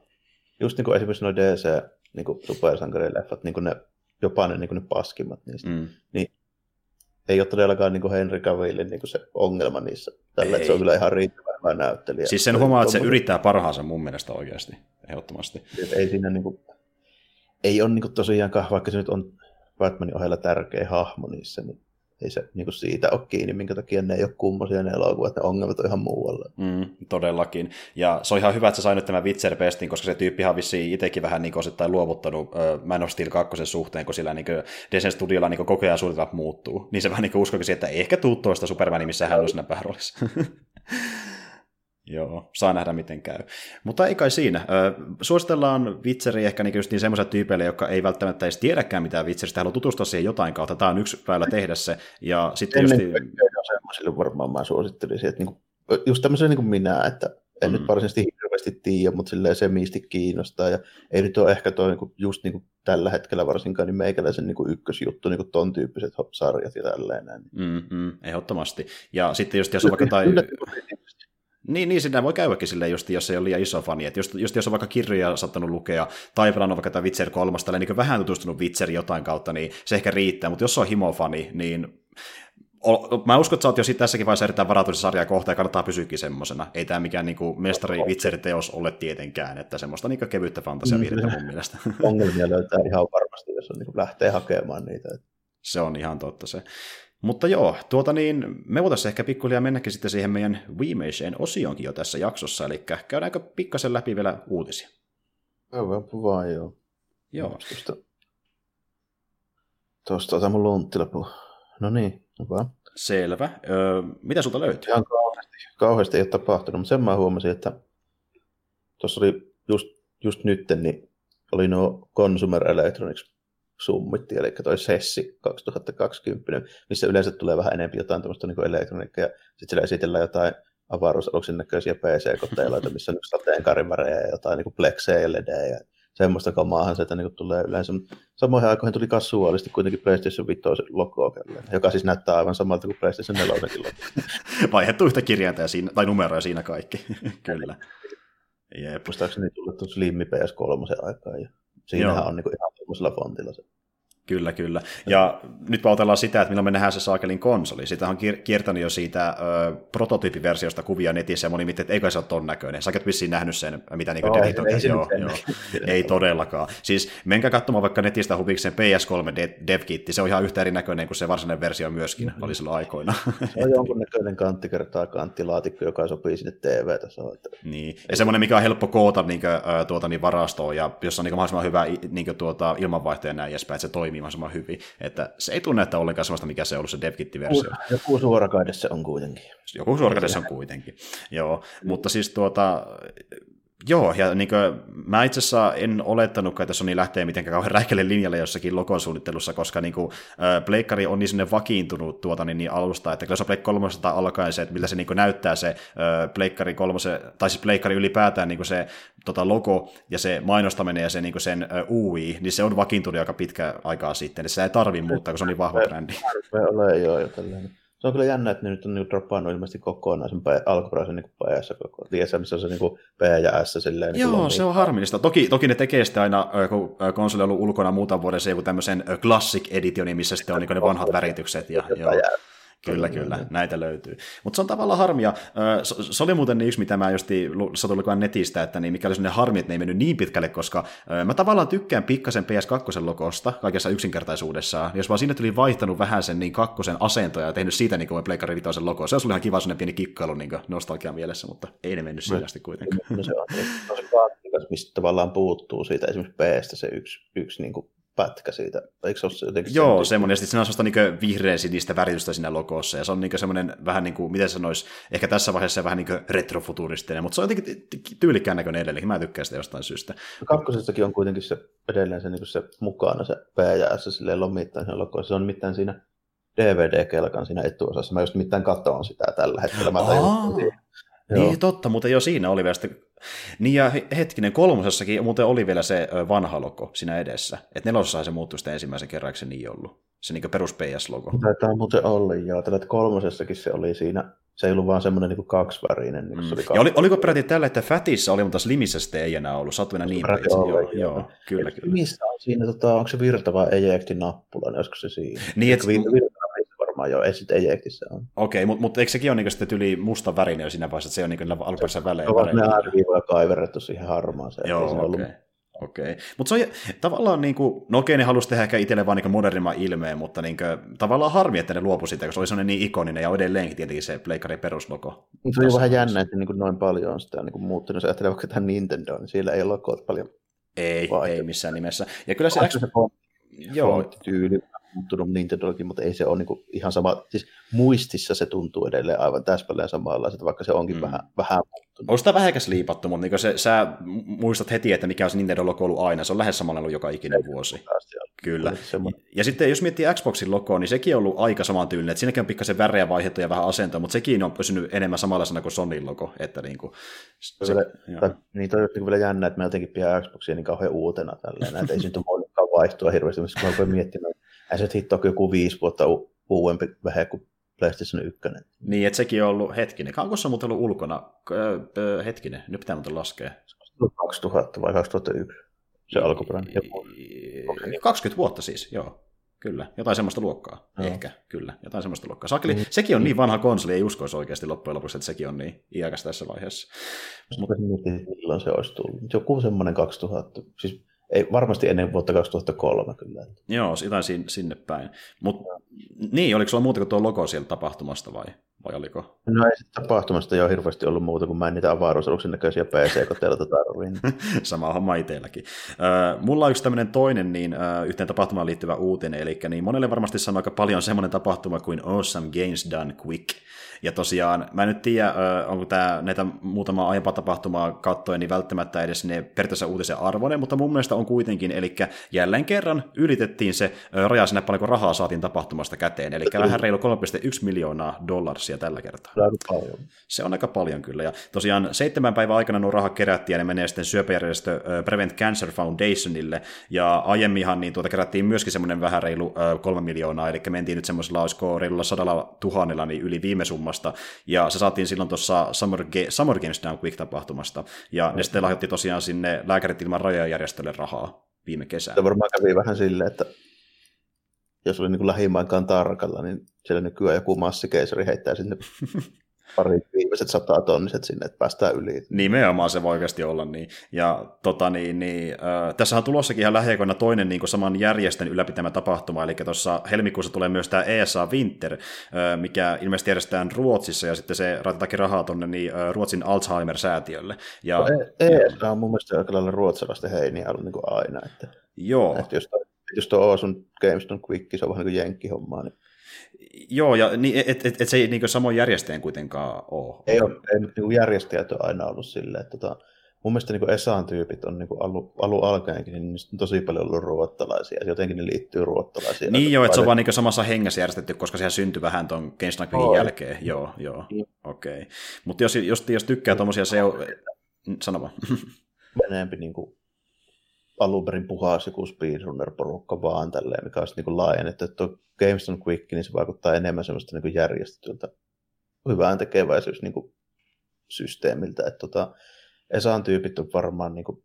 just niin kuin esimerkiksi nuo DC niin kuin supersankarileffat, niin kuin ne, jopa ne, niin kuin ne paskimmat niistä, mm. niin ei ole todellakaan niin kuin Henry Cavillin niin kuin se ongelma niissä. Tällä, että se on kyllä ihan riittävän hyvä näyttelijä. Siis sen huomaa, että se yrittää parhaansa mun mielestä oikeasti, ehdottomasti. Ei siinä niin kuin, ei ole niin kuin tosiaankaan, vaikka se nyt on Batmanin ohella tärkeä hahmo niissä, niin ei se niin siitä ole kiinni, minkä takia ne ei ole kummosia ne elokuvat, ne ongelmat on ihan muualla. Mm, todellakin. Ja se on ihan hyvä, että sä sai nyt tämän Witcher koska se tyyppi on vissiin itsekin vähän niin osittain luovuttanut uh, Man of Steel 2 suhteen, kun sillä niin Desen Studiolla niin koko ajan suunnitelmat muuttuu. Niin se vähän niin uskoikin että ehkä tuu toista Supermanin, missä hän on siinä pääroolissa. Joo, saa nähdä miten käy. Mutta ei kai siinä. suositellaan Witcheria ehkä niin just niin semmoisille tyypeille, jotka ei välttämättä edes tiedäkään mitään Witcheristä, haluaa tutustua siihen jotain kautta. Tämä on yksi väylä tehdä se. Ja sitten Ennen just... semmoisille varmaan mä suosittelisin, että niinku, just tämmöiselle niin kuin minä, että en mm. nyt varsinaisesti hirveästi tiedä, mutta silleen se miisti kiinnostaa. Ja ei nyt ole ehkä toi niinku, just niinku tällä hetkellä varsinkaan niin meikäläisen niinku ykkösjuttu, niinku ton tyyppiset sarjat ja tälleen. Mm, mm, ehdottomasti. Ja sitten just jos on vaikka tai... Niin, niin sitä voi käydäkin silleen, just, jos ei ole liian iso fani. Että just, just jos on vaikka kirjoja saattanut lukea tai pelannut vaikka tämä Witcher 3, niin vähän tutustunut Witcherin jotain kautta, niin se ehkä riittää. Mutta jos on himofani, niin mä uskon, että sä oot jo tässäkin vaiheessa erittäin varautunut sarjaa kohtaan ja kannattaa pysyäkin semmoisena. Ei tämä mikään niin kuin mestari Witcher-teos ole tietenkään, että semmoista niin kevyttä fantasiaviihdettä mm. mun mielestä. Ongelmia löytää ihan varmasti, jos on, niin lähtee hakemaan niitä. Se on ihan totta se. Mutta joo, tuota niin, me voitaisiin ehkä pikkuhiljaa mennäkin sitten siihen meidän viimeiseen osioonkin jo tässä jaksossa, eli käydäänkö pikkasen läpi vielä uutisia? Käydäänpä vaan, joo. Joo. Tuosta, tuosta ota mun lunttilappu. No niin, vaan. Selvä. Öö, mitä sulta löytyy? Ihan kauheasti, kauheasti ei ole tapahtunut, mutta sen mä huomasin, että tuossa oli just, just nytten, niin oli nuo Consumer Electronics summitti, eli toi Sessi 2020, missä yleensä tulee vähän enemmän jotain tämmöistä niin elektroniikkaa, ja sitten siellä esitellään jotain avaruusaluksen näköisiä PC-koteiloita, missä on sateenkarimärejä ja jotain niin plexejä ja ledejä ja semmoista kamaahan sieltä niin tulee yleensä. Samoihin aikoihin tuli kasuaalisti kuitenkin PlayStation 5 logo, joka siis näyttää aivan samalta kuin PlayStation 4 logo. Vaihdettu yhtä kirjainta siinä, tai numeroja siinä kaikki, kyllä. Jep. Muistaakseni tullut Slimmi PS3 aikaan, ja siinähän Joo. on niin kuin ihan tuollaisella fontilla se Kyllä, kyllä. Ja nyt pautellaan sitä, että milloin me nähdään se saakelin konsoli. Sitä on kiertänyt jo siitä ö, prototyyppiversiosta kuvia netissä, ja moni miettii, että eikö se ole ton näköinen. Sä vissiin nähnyt sen, mitä niin oh, ei, ei, joo, joo. ei todellakaan. Siis menkää katsomaan vaikka netistä huvikseen PS3 DevKitti, se on ihan yhtä erinäköinen kuin se varsinainen versio myöskin mm-hmm. oli silloin aikoina. Se on jonkunnäköinen kantti kertaa kanttilaatikko, joka sopii sinne TV-tasoon. Niin, ja semmoinen, mikä on helppo koota niin kuin, tuota, niin varastoon, ja jossa on niin mahdollisimman hyvä niin kuin, tuota, ilmanvaihto ja näin edespäin, että se toimii mahdollisimman hyvin. Että se ei tunne, että ollenkaan sellaista, mikä se on ollut se DevKit-versio. Joku suorakaide se on kuitenkin. Joku suorakaide se on kuitenkin, joo. Mutta siis tuota, Joo, ja niin kuin, mä itse asiassa en olettanut, että Sony lähtee mitenkään kauhean räikeälle linjalle jossakin logosuunnittelussa, koska niin kuin, äh, Pleikkari on niin sinne vakiintunut tuota niin, niin alusta, että kyllä se Pleik 3 alkaen se, että miltä se niin kuin, näyttää se äh, Pleikkari 3, tai siis Pleikkari ylipäätään niin kuin se tota, logo ja se mainostaminen ja se, niin kuin sen UI, niin se on vakiintunut aika pitkä aikaa sitten, niin se ei tarvi muuttaa, kun se on niin vahva brändi. Ole, joo, jo tällainen se on kyllä jännä, että ne nyt on niin droppannut ilmeisesti kokonaan sen alkuperäisen niin PS koko. Missä on se niin P ja S silleen. Niin Joo, se on harmillista. Toki, toki ne tekee sitä aina, kun konsoli on ollut ulkona muutaman vuoden, se joku tämmöisen Classic Editionin, missä sitten on niin ne vanhat väritykset. Ja, joo. Kyllä, kyllä, näitä löytyy. Mutta se on tavallaan harmia. Se oli muuten yksi, mitä mä just satuin netistä, että niin mikä oli sellainen harmi, että ne ei mennyt niin pitkälle, koska mä tavallaan tykkään pikkasen PS2 logosta kaikessa yksinkertaisuudessaan. Jos vaan sinne tuli vaihtanut vähän sen niin kakkosen asentoja ja tehnyt siitä niin kuin Pleikari Vitoisen logo, se olisi ollut ihan kiva sellainen pieni kikkailu niin nostalgia mielessä, mutta ei ne mennyt selvästi kuitenkaan. No se on tosi vaatikas, mistä tavallaan puuttuu siitä esimerkiksi PS se yksi, yksi niin kuin pätkä siitä. Eikö se ole jotenkin Joo, sen semmoinen. Ja sitten siinä on sellaista niin vihreä sinistä väritystä siinä logossa. Ja se on niin semmoinen vähän niin kuin, miten sanoisi, ehkä tässä vaiheessa vähän niin retrofuturistinen, mutta se on jotenkin tyylikkään näköinen edelleen. Mä tykkään sitä jostain syystä. Kakkosessakin on kuitenkin se edelleen se, niin se mukana, se P ja S silleen lomittain siinä logossa. Se on mitään siinä DVD-kelkan siinä etuosassa. Mä just mitään katsoin sitä tällä hetkellä. Mä tajun, niin, totta, mutta jo siinä oli vielä sitten... Niin ja hetkinen, kolmosessakin muuten oli vielä se vanha logo siinä edessä. Että nelosessa se muuttui sitten ensimmäisen kerran, eikö se niin ollut? Se niin perus PS-logo. Taitaa muuten olla, joo. Tällä kolmosessakin se oli siinä, se ei ollut vaan semmoinen niin kaksivärinen. Niin mm. se oli kaksi. ja oli, oliko peräti tällä, että Fatissa oli, mutta Slimissä sitten ei enää ollut? Sattu niin päin. Joo, joo, joo, kyllä, kyllä. Mistä on siinä, tota, onko se virtava ejecti-nappula, niin olisiko se siinä? Niin, että varmaan jo, ejectissä on. Okei, okay, mutta mut eikö sekin ole niinku sitten yli musta värinen jo siinä vaiheessa, että se on niinku alkuperäisen välein? Se on ne ääriviivoja kaiverrettu siihen harmaaseen. Joo, okei. Okay. Okei, okay. mutta se on tavallaan, niin kuin, no okei, ne halusi tehdä ehkä itselle vaan niin modernimman ilmeen, mutta niin kuin, tavallaan harmi, että ne luopu siitä, koska se oli sellainen niin ikoninen ja edelleenkin tietenkin se Pleikari peruslogo. Se on vähän jännä, että niin kuin noin paljon on sitä niin kuin muuttunut. Jos ajattelee vaikka tähän Nintendo, niin siellä ei ole paljon ei, ei missään nimessä. Ja kyllä se... se Joo. tyyli muuttunut Nintendollakin, mutta ei se ole niin ihan sama. Siis muistissa se tuntuu edelleen aivan täsmälleen samanlaiselta, vaikka se onkin mm. vähän, vähän muuttunut. On sitä vähäkäs liipattu, mutta niin se, sä muistat heti, että mikä on se Nintendo-logo ollut aina. Se on lähes samalla ollut joka ikinen vuosi. Kyllä. Ja sitten jos miettii Xboxin logoa, niin sekin on ollut aika samantyylinen. Että siinäkin on pikkasen värejä vaihdettu ja vähän asentoa, mutta sekin on pysynyt enemmän samanlaisena kuin Sonyin logo. Että niin kuin, se, vielä, tai, niin toi on niin vielä jännä, että me jotenkin pidä Xboxia niin kauhean uutena tälleen. Että ei se nyt ole vaihtua hirveästi, mutta mä voin miettimään, ei se hitto joku viisi vuotta u- uudempi vähän kuin PlayStation 1. Niin, että sekin on ollut hetkinen. Kauanko se on muuten ollut ulkona? Öö, hetkinen, nyt pitää muuten laskea. 2000 vai 2001 se alkuperäinen. 20 vuotta siis, joo. Kyllä, jotain semmoista luokkaa. No. Ehkä, kyllä, jotain semmoista luokkaa. Sakeli, mm. sekin on niin vanha konsoli, ei uskoisi oikeasti loppujen lopuksi, että sekin on niin iäkäs tässä vaiheessa. Mutta milloin se olisi tullut. Joku semmoinen 2000, siis ei, varmasti ennen vuotta 2003 kyllä. Joo, jotain sinne, päin. Mut, niin, oliko sulla muuta kuin tuo logo sieltä tapahtumasta vai, vai oliko? No ei tapahtumasta jo hirveästi ollut muuta, kun mä en niitä avaruusaluksen näköisiä PC-koteilta tarviin. Sama homma itselläkin. Uh, mulla on yksi tämmöinen toinen niin, uh, yhteen tapahtumaan liittyvä uutinen, eli niin monelle varmasti sanoo aika paljon semmoinen tapahtuma kuin Awesome Games Done Quick. Ja tosiaan, mä en nyt tiedä, onko tämä näitä muutama aiempaa tapahtumaa katsoen, niin välttämättä edes ne periaatteessa uutisen arvoinen, mutta mun mielestä on kuitenkin, eli jälleen kerran ylitettiin se raja sinne paljonko rahaa saatiin tapahtumasta käteen, eli vähän reilu 3,1 miljoonaa dollarsia tällä kertaa. Paljon. Se on aika paljon kyllä, ja tosiaan seitsemän päivän aikana nuo rahat kerättiin, ja ne menee sitten syöpäjärjestö Prevent Cancer Foundationille, ja aiemminhan niin tuota kerättiin myöskin semmoinen vähän reilu kolme miljoonaa, eli mentiin nyt semmoisella, olisiko reilulla sadalla tuhannella, niin yli viime summa tapahtumasta, ja se saatiin silloin tuossa Summer, Ga- Summer Games Down Quick-tapahtumasta, ja ne sitten lahjoitti tosiaan sinne Lääkärit ilman rajoja järjestölle rahaa viime kesänä. Se varmaan kävi vähän silleen, että jos oli niin lähimainkaan tarkalla, niin siellä nykyään joku massikeisari heittää sinne pari viimeiset sata tonniset sinne, että päästään yli. Nimenomaan se voi oikeasti olla niin. Ja tota, niin, niin, äh, tässä on tulossakin ihan lähiaikoina toinen niin kuin saman järjestön ylläpitämä tapahtuma, eli tuossa helmikuussa tulee myös tämä ESA Winter, äh, mikä ilmeisesti järjestetään Ruotsissa, ja sitten se raitatakin rahaa tuonne niin, äh, Ruotsin Alzheimer-säätiölle. Ja, no, ESA on mun mielestä aika lailla ruotsalaisten heiniä ollut niin kuin aina. Että, Joo. Että jos, jos tuo Oosun GameStone Quick, se on vähän niin kuin jenkkihommaa, niin Joo, ja niin, et, et, et se ei niin samoin järjestäjän kuitenkaan ole. Ei ole, ei, niin järjestäjät on aina ollut silleen, että tota, mun mielestä niin Esan tyypit on niin alu, alun alkaenkin, niin on tosi paljon ollut ruottalaisia, jotenkin ne liittyy ruottalaisiin. Niin joo, että se on vaan niin samassa hengessä järjestetty, koska sehän syntyi vähän tuon GameStopin oh. jälkeen. Joo, joo, niin. okei. Okay. Mutta jos, jos, jos tykkää tuommoisia seu... Sano vaan. Meneempi niin kuin alun perin puhas joku speedrunner-porukka vaan tälleen, mikä olisi niin laajennettu. Että tuo GameStone Quick, niin se vaikuttaa enemmän semmoista niin järjestetyltä hyvään tekeväisyys niin systeemiltä. Että tota, Esan tyypit on varmaan niin kuin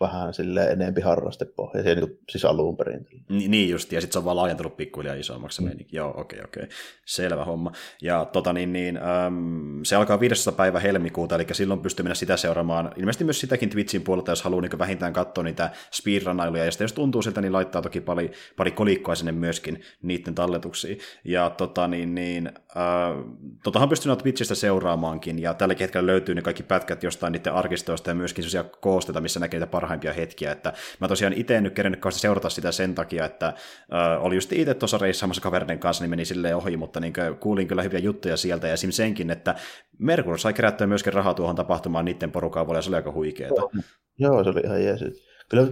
vähän silleen enempi harrastepohjaisia, niin siis alun perin. Ni, niin just, ja sitten se on vaan laajentunut pikkuhiljaa isommaksi mm. Joo, okei, okay, okei. Okay. Selvä homma. Ja tota niin, niin äm, se alkaa 15. päivä helmikuuta, eli silloin pystyy mennä sitä seuraamaan. Ilmeisesti myös sitäkin Twitchin puolelta, jos haluaa niin vähintään katsoa niitä speedrunailuja, ja sitten jos tuntuu siltä, niin laittaa toki pari, pari kolikkoa sinne myöskin niiden talletuksiin. Ja tota niin, niin äh, totahan pystyy Twitchistä seuraamaankin, ja tällä hetkellä löytyy ne kaikki pätkät jostain niiden arkistoista, ja myöskin sellaisia koosteita, missä näkee niitä parhaimpia hetkiä, että mä tosiaan itse en nyt kerennyt seurata sitä sen takia, että äh, oli just itse tuossa reissaamassa kaveriden kanssa, niin meni silleen ohi, mutta niin kuulin kyllä hyviä juttuja sieltä, ja esimerkiksi senkin, että Merkur sai kerättyä myöskin rahaa tuohon tapahtumaan niiden porukalla, ja se oli aika huikeeta. Joo, joo se oli ihan jees. Kyllä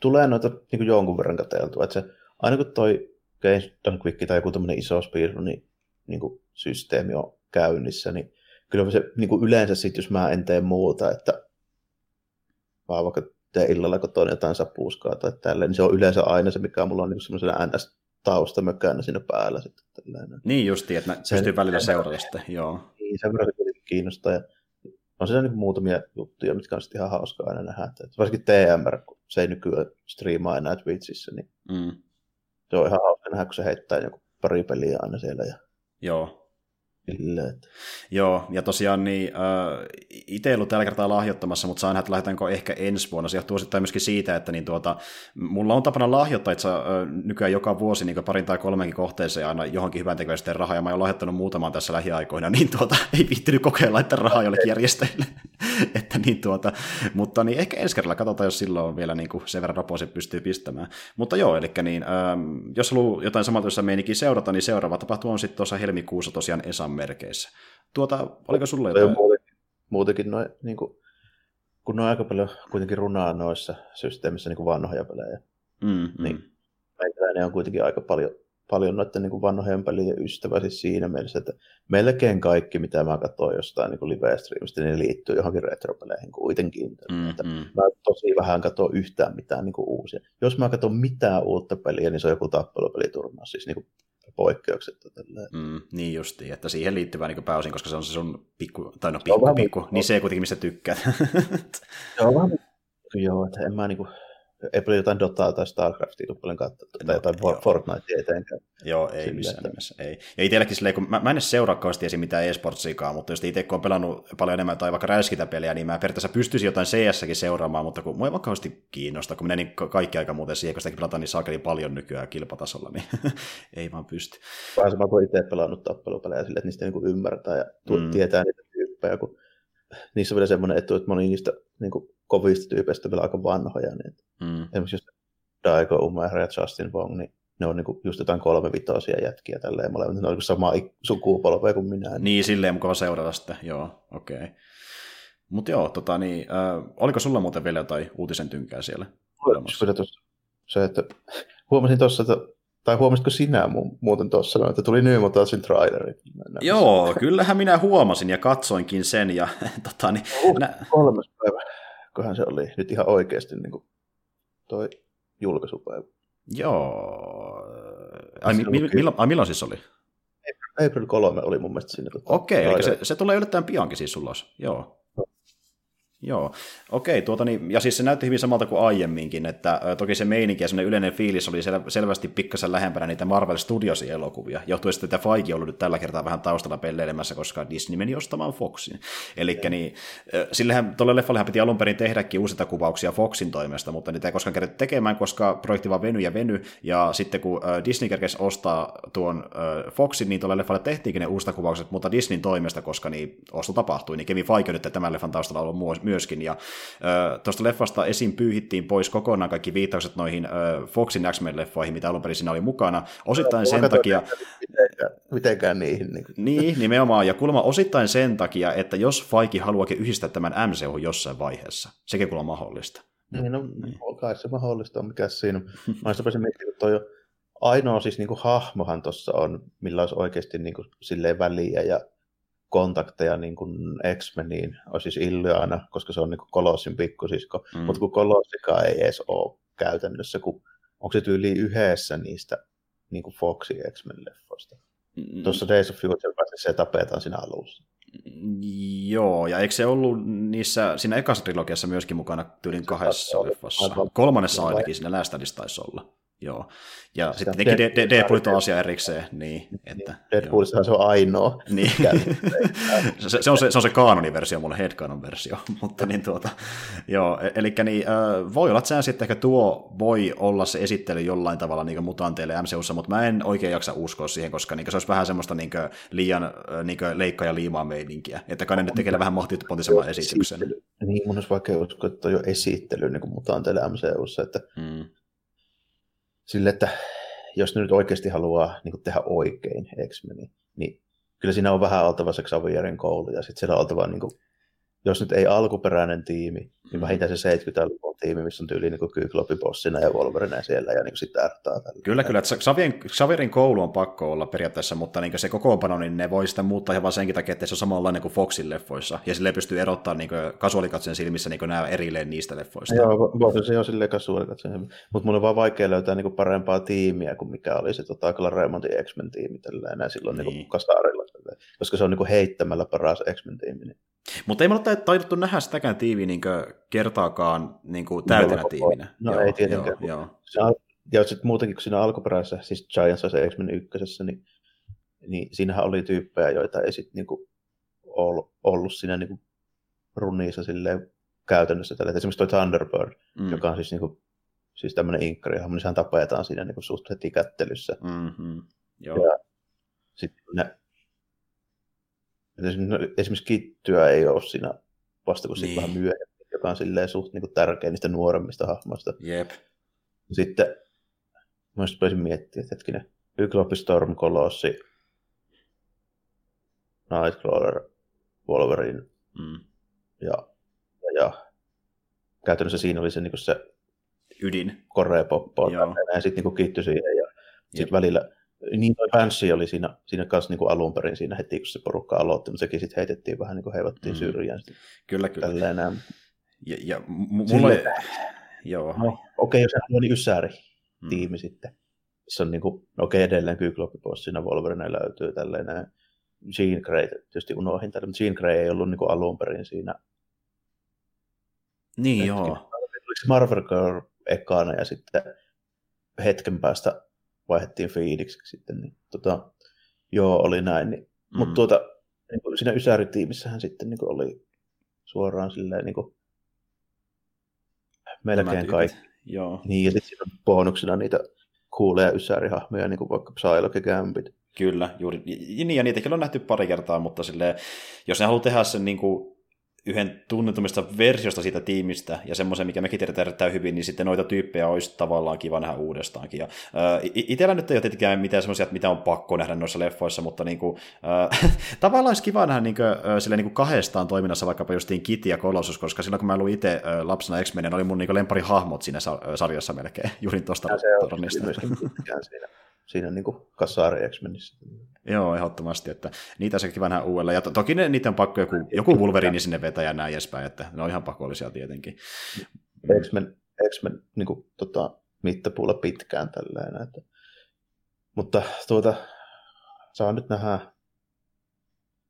tulee noita niin kuin jonkun verran katseltua, että se, aina kun toi Game Quick tai joku tämmöinen iso speedrun, niin, niin kuin systeemi on käynnissä, niin kyllä se niin kuin yleensä sitten, jos mä en tee muuta, että vaan vaikka teen illalla kotona jotain sapuuskaa tai tälleen, niin se on yleensä aina se, mikä mulla on niin semmoisena ns taustamökkänä siinä päällä sitten. Tällainen. Niin justi, että se pystyy välillä seurata sitten, joo. Niin, sen verran se kuitenkin kiinnostaa. Ja on siellä niin muutamia juttuja, mitkä on sitten ihan hauskaa aina nähdä. Että varsinkin TMR, kun se ei nykyään striimaa enää Twitchissä, niin mm. se on ihan hauska nähdä, kun se heittää joku pari peliä aina siellä. Ja... Joo, Kyllä. Joo, ja tosiaan niin, äh, itse ollut tällä kertaa lahjoittamassa, mutta saan nähdä, että lähdetäänkö ehkä ensi vuonna. Se johtuu osittain myöskin siitä, että niin tuota, mulla on tapana lahjoittaa itse äh, nykyään joka vuosi niin parin tai kolmenkin kohteeseen aina johonkin hyvän tekeväisten rahaa, ja mä oon lahjoittanut muutaman tässä lähiaikoina, niin tuota, ei viittinyt kokeilla, että rahaa jollekin järjestäjille. että niin tuota, mutta niin ehkä ensi kerralla katsotaan, jos silloin on vielä niin kuin sen verran rapoa se pystyy pistämään. Mutta joo, eli niin, ähm, jos haluaa jotain samanlaista meininkiä seurata, niin seuraava tapahtuma on sitten tuossa helmikuussa tosiaan Esan merkeissä. Tuota, oliko sulle jotain? Muutenkin, muutenkin noin, niin kuin, kun on aika paljon kuitenkin runaa noissa systeemissä niin kuin vanhoja pelejä, mm, mm. niin meikäläinen on kuitenkin aika paljon, paljon noiden niin kuin vanhojen pelien ystävä siis siinä mielessä, että melkein kaikki, mitä mä katsoin jostain niin live-streamista, niin liittyy johonkin retropeleihin kuitenkin. Mm, että mm. Mä tosi vähän katson yhtään mitään niin kuin uusia. Jos mä katson mitään uutta peliä, niin se on joku tappelupeliturnaus, siis niin kuin poikkeuksetta. Mm, niin justiin, että siihen liittyvää niin pääosin, koska se on se sun pikku, tai no pikku, pikku, niin se kuitenkin, missä tykkäät. Joo, vähän, joo, että en mä niinku, ei paljon jotain Dotaa tai Starcraftia tule paljon katsoa, tai no, jotain joo. Fortnitea eteenkään. Joo, ei Sille, missään että... nimessä, ei. Ja itselläkin silleen, kun mä, mä en edes seuraa kauheasti esim. mitään esportsiikaan, mutta jos itse kun on pelannut paljon enemmän tai vaikka räiskintäpeliä, niin mä periaatteessa pystyisin jotain CS-säkin seuraamaan, mutta kun mua ei vaikka kiinnosta, kun menee niin kaikki aika muuten siihen, kun sitäkin pelataan niin saakeli paljon nykyään kilpatasolla, niin ei vaan pysty. Vähän sama kuin itse pelannut tappelupelejä silleen, että niistä niin ymmärtää ja mm. tietää niitä tyyppejä, kun niissä on vielä semmoinen etu, että moni niistä niin kuin, kovista tyypeistä vielä aika vanhoja. Niin, mm. Esimerkiksi just Daigo Umair ja Justin Wong, niin ne on niinku just jotain kolme vitosia jätkiä tälleen molemmat. Ne on niinku samaa sukupolvea kuin minä. Niin, niin silleen mukava seurata sitä, joo, okei. Okay. Mutta joo, tota, niin, äh, oliko sulla muuten vielä jotain uutisen tynkää siellä? Se, että huomasin tuossa, että tai huomasitko sinä muuten tuossa, että tuli New Mutasin traileri? Joo, kyllähän minä huomasin ja katsoinkin sen. Ja, tota, niin, uh, nä... Kolmas päivä, kohan se oli nyt ihan oikeasti niin kuin toi julkaisupäivä. Joo. Ai, mi- mi- milloin, ai milloin siis oli? April 3 oli mun mielestä siinä. Okei, okay, eli se, se tulee yllättäen piankin siis sulla Joo. Joo, okei, tuota niin, ja siis se näytti hyvin samalta kuin aiemminkin, että toki se meininki ja yleinen fiilis oli sel- selvästi pikkasen lähempänä niitä Marvel Studiosin elokuvia, johtuen sitten, että Feige on ollut nyt tällä kertaa vähän taustalla pelleilemässä, koska Disney meni ostamaan Foxin. Eli niin, sillehän, tuolle leffallehan piti alun perin tehdäkin uusita kuvauksia Foxin toimesta, mutta niitä ei koskaan kerätty tekemään, koska projekti vaan veny ja veny, ja sitten kun Disney kerkesi ostaa tuon Foxin, niin tuolle leffalle tehtiinkin ne uusita kuvaukset, mutta Disneyn toimesta, koska niin osto tapahtui, niin Kevin Feige nyt tämän leffan taustalla on ollut myöskin, ja äh, tuosta leffasta esiin pyyhittiin pois kokonaan kaikki viittaukset noihin äh, Foxin X-Men-leffoihin, mitä alun perin siinä oli mukana, osittain sen takia... Mitenkään, mitenkään niihin. Niin. niin, nimenomaan, ja kuulemma osittain sen takia, että jos Faiki haluakin yhdistää tämän MCU jossain vaiheessa, sekin kuulemma mahdollista. Niin, no, niin. kai se mahdollista on, mikä siinä. Mä olisin miettinyt, että toi ainoa siis niin kuin, hahmohan tuossa on, millä olisi oikeasti niin kuin, silleen väliä ja kontakteja niin kuin X-Meniin, on siis Illyana, koska se on niin kuin Kolossin pikkusisko, mm. mutta kun Kolossikaan ei edes ole käytännössä, kun onko se tyyli yhdessä niistä niin kuin Foxin X-Men-leffoista. Mm. Tuossa Days of Future se tapetaan siinä alussa. Joo, ja eikö se ollut niissä, siinä ekassa trilogiassa myöskin mukana tyylin kahdessa leffassa? Kolmannessa ainakin, siinä Last taisi olla. Joo. Ja Sitä sitten tietenkin Deadpool on asia erikseen. Niin, että, Deadpoolissa se on ainoa. Niin. se, se, on se, se, on se kaanonin versio, mulle headcanon versio. Mutta niin tuota, joo, e- eli niin, voi olla, että sitten ehkä tuo voi olla se esittely jollain tavalla niin mutanteille MCUssa, mutta mä en oikein jaksa uskoa siihen, koska niin, se olisi vähän semmoista niin liian niin leikka- ja liimaa meininkiä. Että kai ne nyt tekee vähän mahtipontisemman esityksen. Niin, mun olisi vaikea uskoa, että on jo esittely niin mutanteille MCUssa, että mm sille, että jos ne nyt oikeasti haluaa niin kuin tehdä oikein X-Meni, niin kyllä siinä on vähän oltava se Xavierin koulu, ja sitten siellä on oltava niin kuin jos nyt ei alkuperäinen tiimi, niin mm. vähintään se 70-luvun tiimi, missä on tyyli niin Kyklopi bossina ja Wolverine siellä ja niin ärtää. Tällä. Kyllä, kyllä. Että Xavierin, Xavierin koulu on pakko olla periaatteessa, mutta niin se kokoonpano, niin ne voi sitä muuttaa ihan vaan senkin takia, että se on samanlainen kuin Foxin leffoissa. Ja sille pystyy erottamaan niin kasuaalikatsen silmissä niin nämä erilleen niistä leffoista. Joo, voi se on silleen kasuaalikatsen. Mutta mun on vaan vaikea löytää niin parempaa tiimiä kuin mikä oli se tota, Claremontin X-Men-tiimi tällä silloin niin. Niin kasarilla. Koska se on niin heittämällä paras X-Men-tiimi. Niin. Mutta ei me ole taidettu nähdä sitäkään tiiviä niin kertaakaan niin täytenä no, tiivinä. No joo, ei tietenkään. Joo, joo. Se, ja sitten muutenkin, kun siinä alkuperäisessä, siis Giants se X-Men ykkösessä, niin, niin siinähän oli tyyppejä, joita ei sitten niin ollut, ollut siinä niin runniissa silleen käytännössä. Tällä. Esimerkiksi toi Thunderbird, mm. joka on siis, niin kuin, siis tämmöinen inkkari, niin sehän tapetaan siinä niin suht heti kättelyssä. Mm-hmm. Joo. Ja sitten ne Esimerkiksi kittyä ei ole siinä vasta kuin niin. vähän myöhemmin, joka on silleen suht niin tärkeä niistä nuoremmista hahmoista. Jep. Sitten mä voisin miettiä, että hetkinen, Yklopi Storm, Colossi, Nightcrawler, Wolverine mm. ja, ja, ja käytännössä siinä oli se, niin se ydin. Korea poppo, ja sitten niin kiittyi siihen ja sitten välillä niin toi Fancy oli siinä, siinä kanssa niin kuin alun perin siinä heti, kun se porukka aloitti, mutta sekin sitten heitettiin vähän niin kuin heivattiin mm. syrjään. Sitten kyllä, kyllä. Tälleen näin. Ja, ja m- mulla oli... Joo. No, okei, okay, jos on niin Ysäri mm. tiimi sitten. Se on niin kuin, no okei, okay, edelleen Kykloppi pois siinä Wolverine löytyy tälleen näin. Jean Grey, tietysti unohin tällä, mutta Jean Grey ei ollut niin kuin alun perin siinä. Niin, hetken. joo. Oliko se Marvel Girl ekana ja sitten hetken päästä vaihdettiin Phoenixiksi sitten, niin tota, joo, oli näin. Niin, mm. Mutta tuota, niin kuin siinä Ysäri-tiimissähän sitten niin kuin oli suoraan silleen niin kuin melkein kaikki. Joo. Niin, ja sitten siinä on bonuksena niitä kuuleja Ysäri-hahmoja, niin kuin vaikka Psylocke Gambit. Kyllä, juuri. Niin, ja niitäkin on nähty pari kertaa, mutta silleen, jos ne haluaa tehdä sen niin kuin yhden tunnetumista versiosta siitä tiimistä, ja semmoisen, mikä mekin tiedetään erittäin hyvin, niin sitten noita tyyppejä olisi tavallaan kiva nähdä uudestaankin. Ja, äh, itellä nyt ei ole tietenkään mitään semmoisia, mitä on pakko nähdä noissa leffoissa, mutta niin kuin, äh, tavallaan olisi kiva nähdä niin kuin, sille, niin kuin kahdestaan toiminnassa vaikkapa justiin Kitty ja Colossus, koska silloin kun mä luin itse äh, lapsena X-Men, oli mun niin lempari hahmot siinä sarjassa melkein, juuri tuosta tornista. siinä siinä niin kuin Kassari X-Menissä. Joo, ehdottomasti, että niitä sekin vähän uudella. Ja to- toki ne, niitä on pakko joku, joku Wolverine sinne vetää ja näin edespäin, että ne on ihan pakollisia tietenkin. X-Men, X-Men niin kuin, tota, mittapuulla pitkään tällä Että... Mutta tuota, saa nyt nähdä,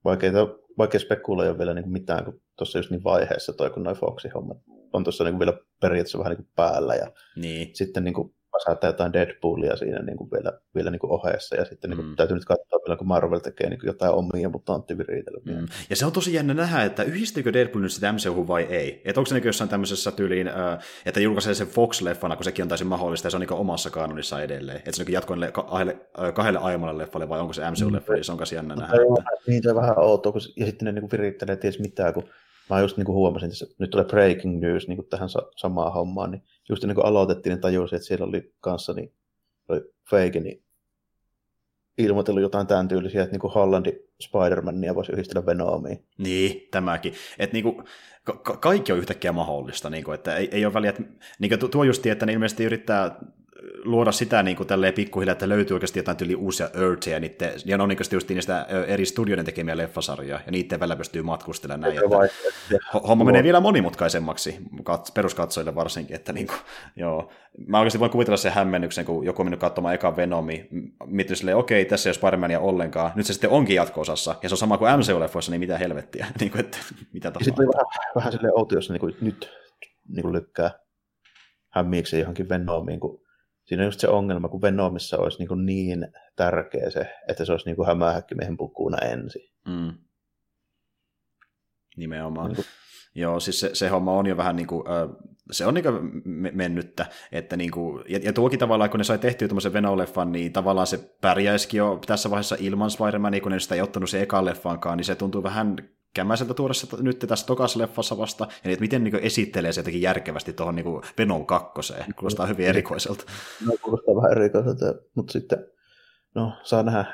vaikea, vaikea spekuloida vielä niin mitään, kun tuossa just niin vaiheessa toi, kun noin Foxin hommat on tuossa niin vielä periaatteessa vähän niin kuin päällä ja niin. sitten niin kuin saattaa jotain Deadpoolia siinä niin kuin vielä, vielä niin kuin ohessa, ja sitten niin kuin, mm. täytyy nyt katsoa vielä, kun Marvel tekee niin kuin jotain omia mutanttiviritelmiä. Mm. Ja se on tosi jännä nähdä, että yhdistyykö Deadpool nyt sitä MCU vai ei. Että onko se niin jossain tämmöisessä tyyliin, että julkaisee sen Fox-leffana, kun sekin on täysin mahdollista, ja se on niin omassa kanonissa edelleen. Että se on niin jatkoin kahdelle, kahdelle aiemmalle leffalle, vai onko se MCU-leffa, niin se on kanssa jännä nähdä. Että... Niin, se on vähän outoa, kun, ja sitten ne niin kuin virittelee ties mitään, kun mä just niin kuin huomasin, että nyt tulee breaking news niin kuin tähän samaan hommaan, niin just niin kuin aloitettiin, niin tajusin, että siellä oli kanssa niin oli fake, niin ilmoitellut jotain tämän tyylisiä, että niin Hollandi Spider-Mania voisi yhdistellä Venomiin. Niin, tämäkin. Että niinku, ka- kaikki on yhtäkkiä mahdollista, niinku, että ei, ei ole väliä, että niinku, tuo justi, että ne ilmeisesti yrittää luoda sitä niin kuin tälleen pikkuhiljaa, että löytyy oikeasti jotain tyyli uusia Earthia, niiden, ja ne on niin just niistä eri studioiden tekemiä leffasarjoja, ja niiden välillä pystyy matkustelemaan näin. Että homma menee vielä monimutkaisemmaksi peruskatsojille varsinkin, että niin kuin, joo. Mä oikeasti voin kuvitella sen hämmennyksen, kun joku on mennyt katsomaan eka Venomi, miettinyt silleen, okei, tässä ei ole Spider-Mania ollenkaan, nyt se sitten onkin jatko-osassa, ja se on sama kuin MCU-leffoissa, niin mitä helvettiä, niin kuin, että mitä tapahtuu. Sitten vähän, vähän silleen outo, jos niin kuin nyt niin kuin lykkää hämmiiksi johonkin Venomiin, kun siinä on just se ongelma, kun Venomissa olisi niin, niin tärkeä se, että se olisi niin kuin hämähäkkimiehen pukuna ensin. Mm. Nimenomaan. Niin kuin... Joo, siis se, se homma on jo vähän niin kuin, se on niin kuin mennyttä, että niin kuin, ja, ja tuokin tavallaan, kun ne sai tehtyä tuommoisen Venom-leffan, niin tavallaan se pärjäisikin jo tässä vaiheessa ilman Spider-Mania, kun ne sitä ei ottanut se ekan leffankaan, niin se tuntuu vähän kämmäiseltä tuoda se nyt tässä tokassa leffassa vasta, ja että miten niin esittelee se jotenkin järkevästi tuohon niin Venom kakkoseen. Kuulostaa hyvin erikoiselta. No, kuulostaa vähän erikoiselta, mutta sitten, no, saa nähdä.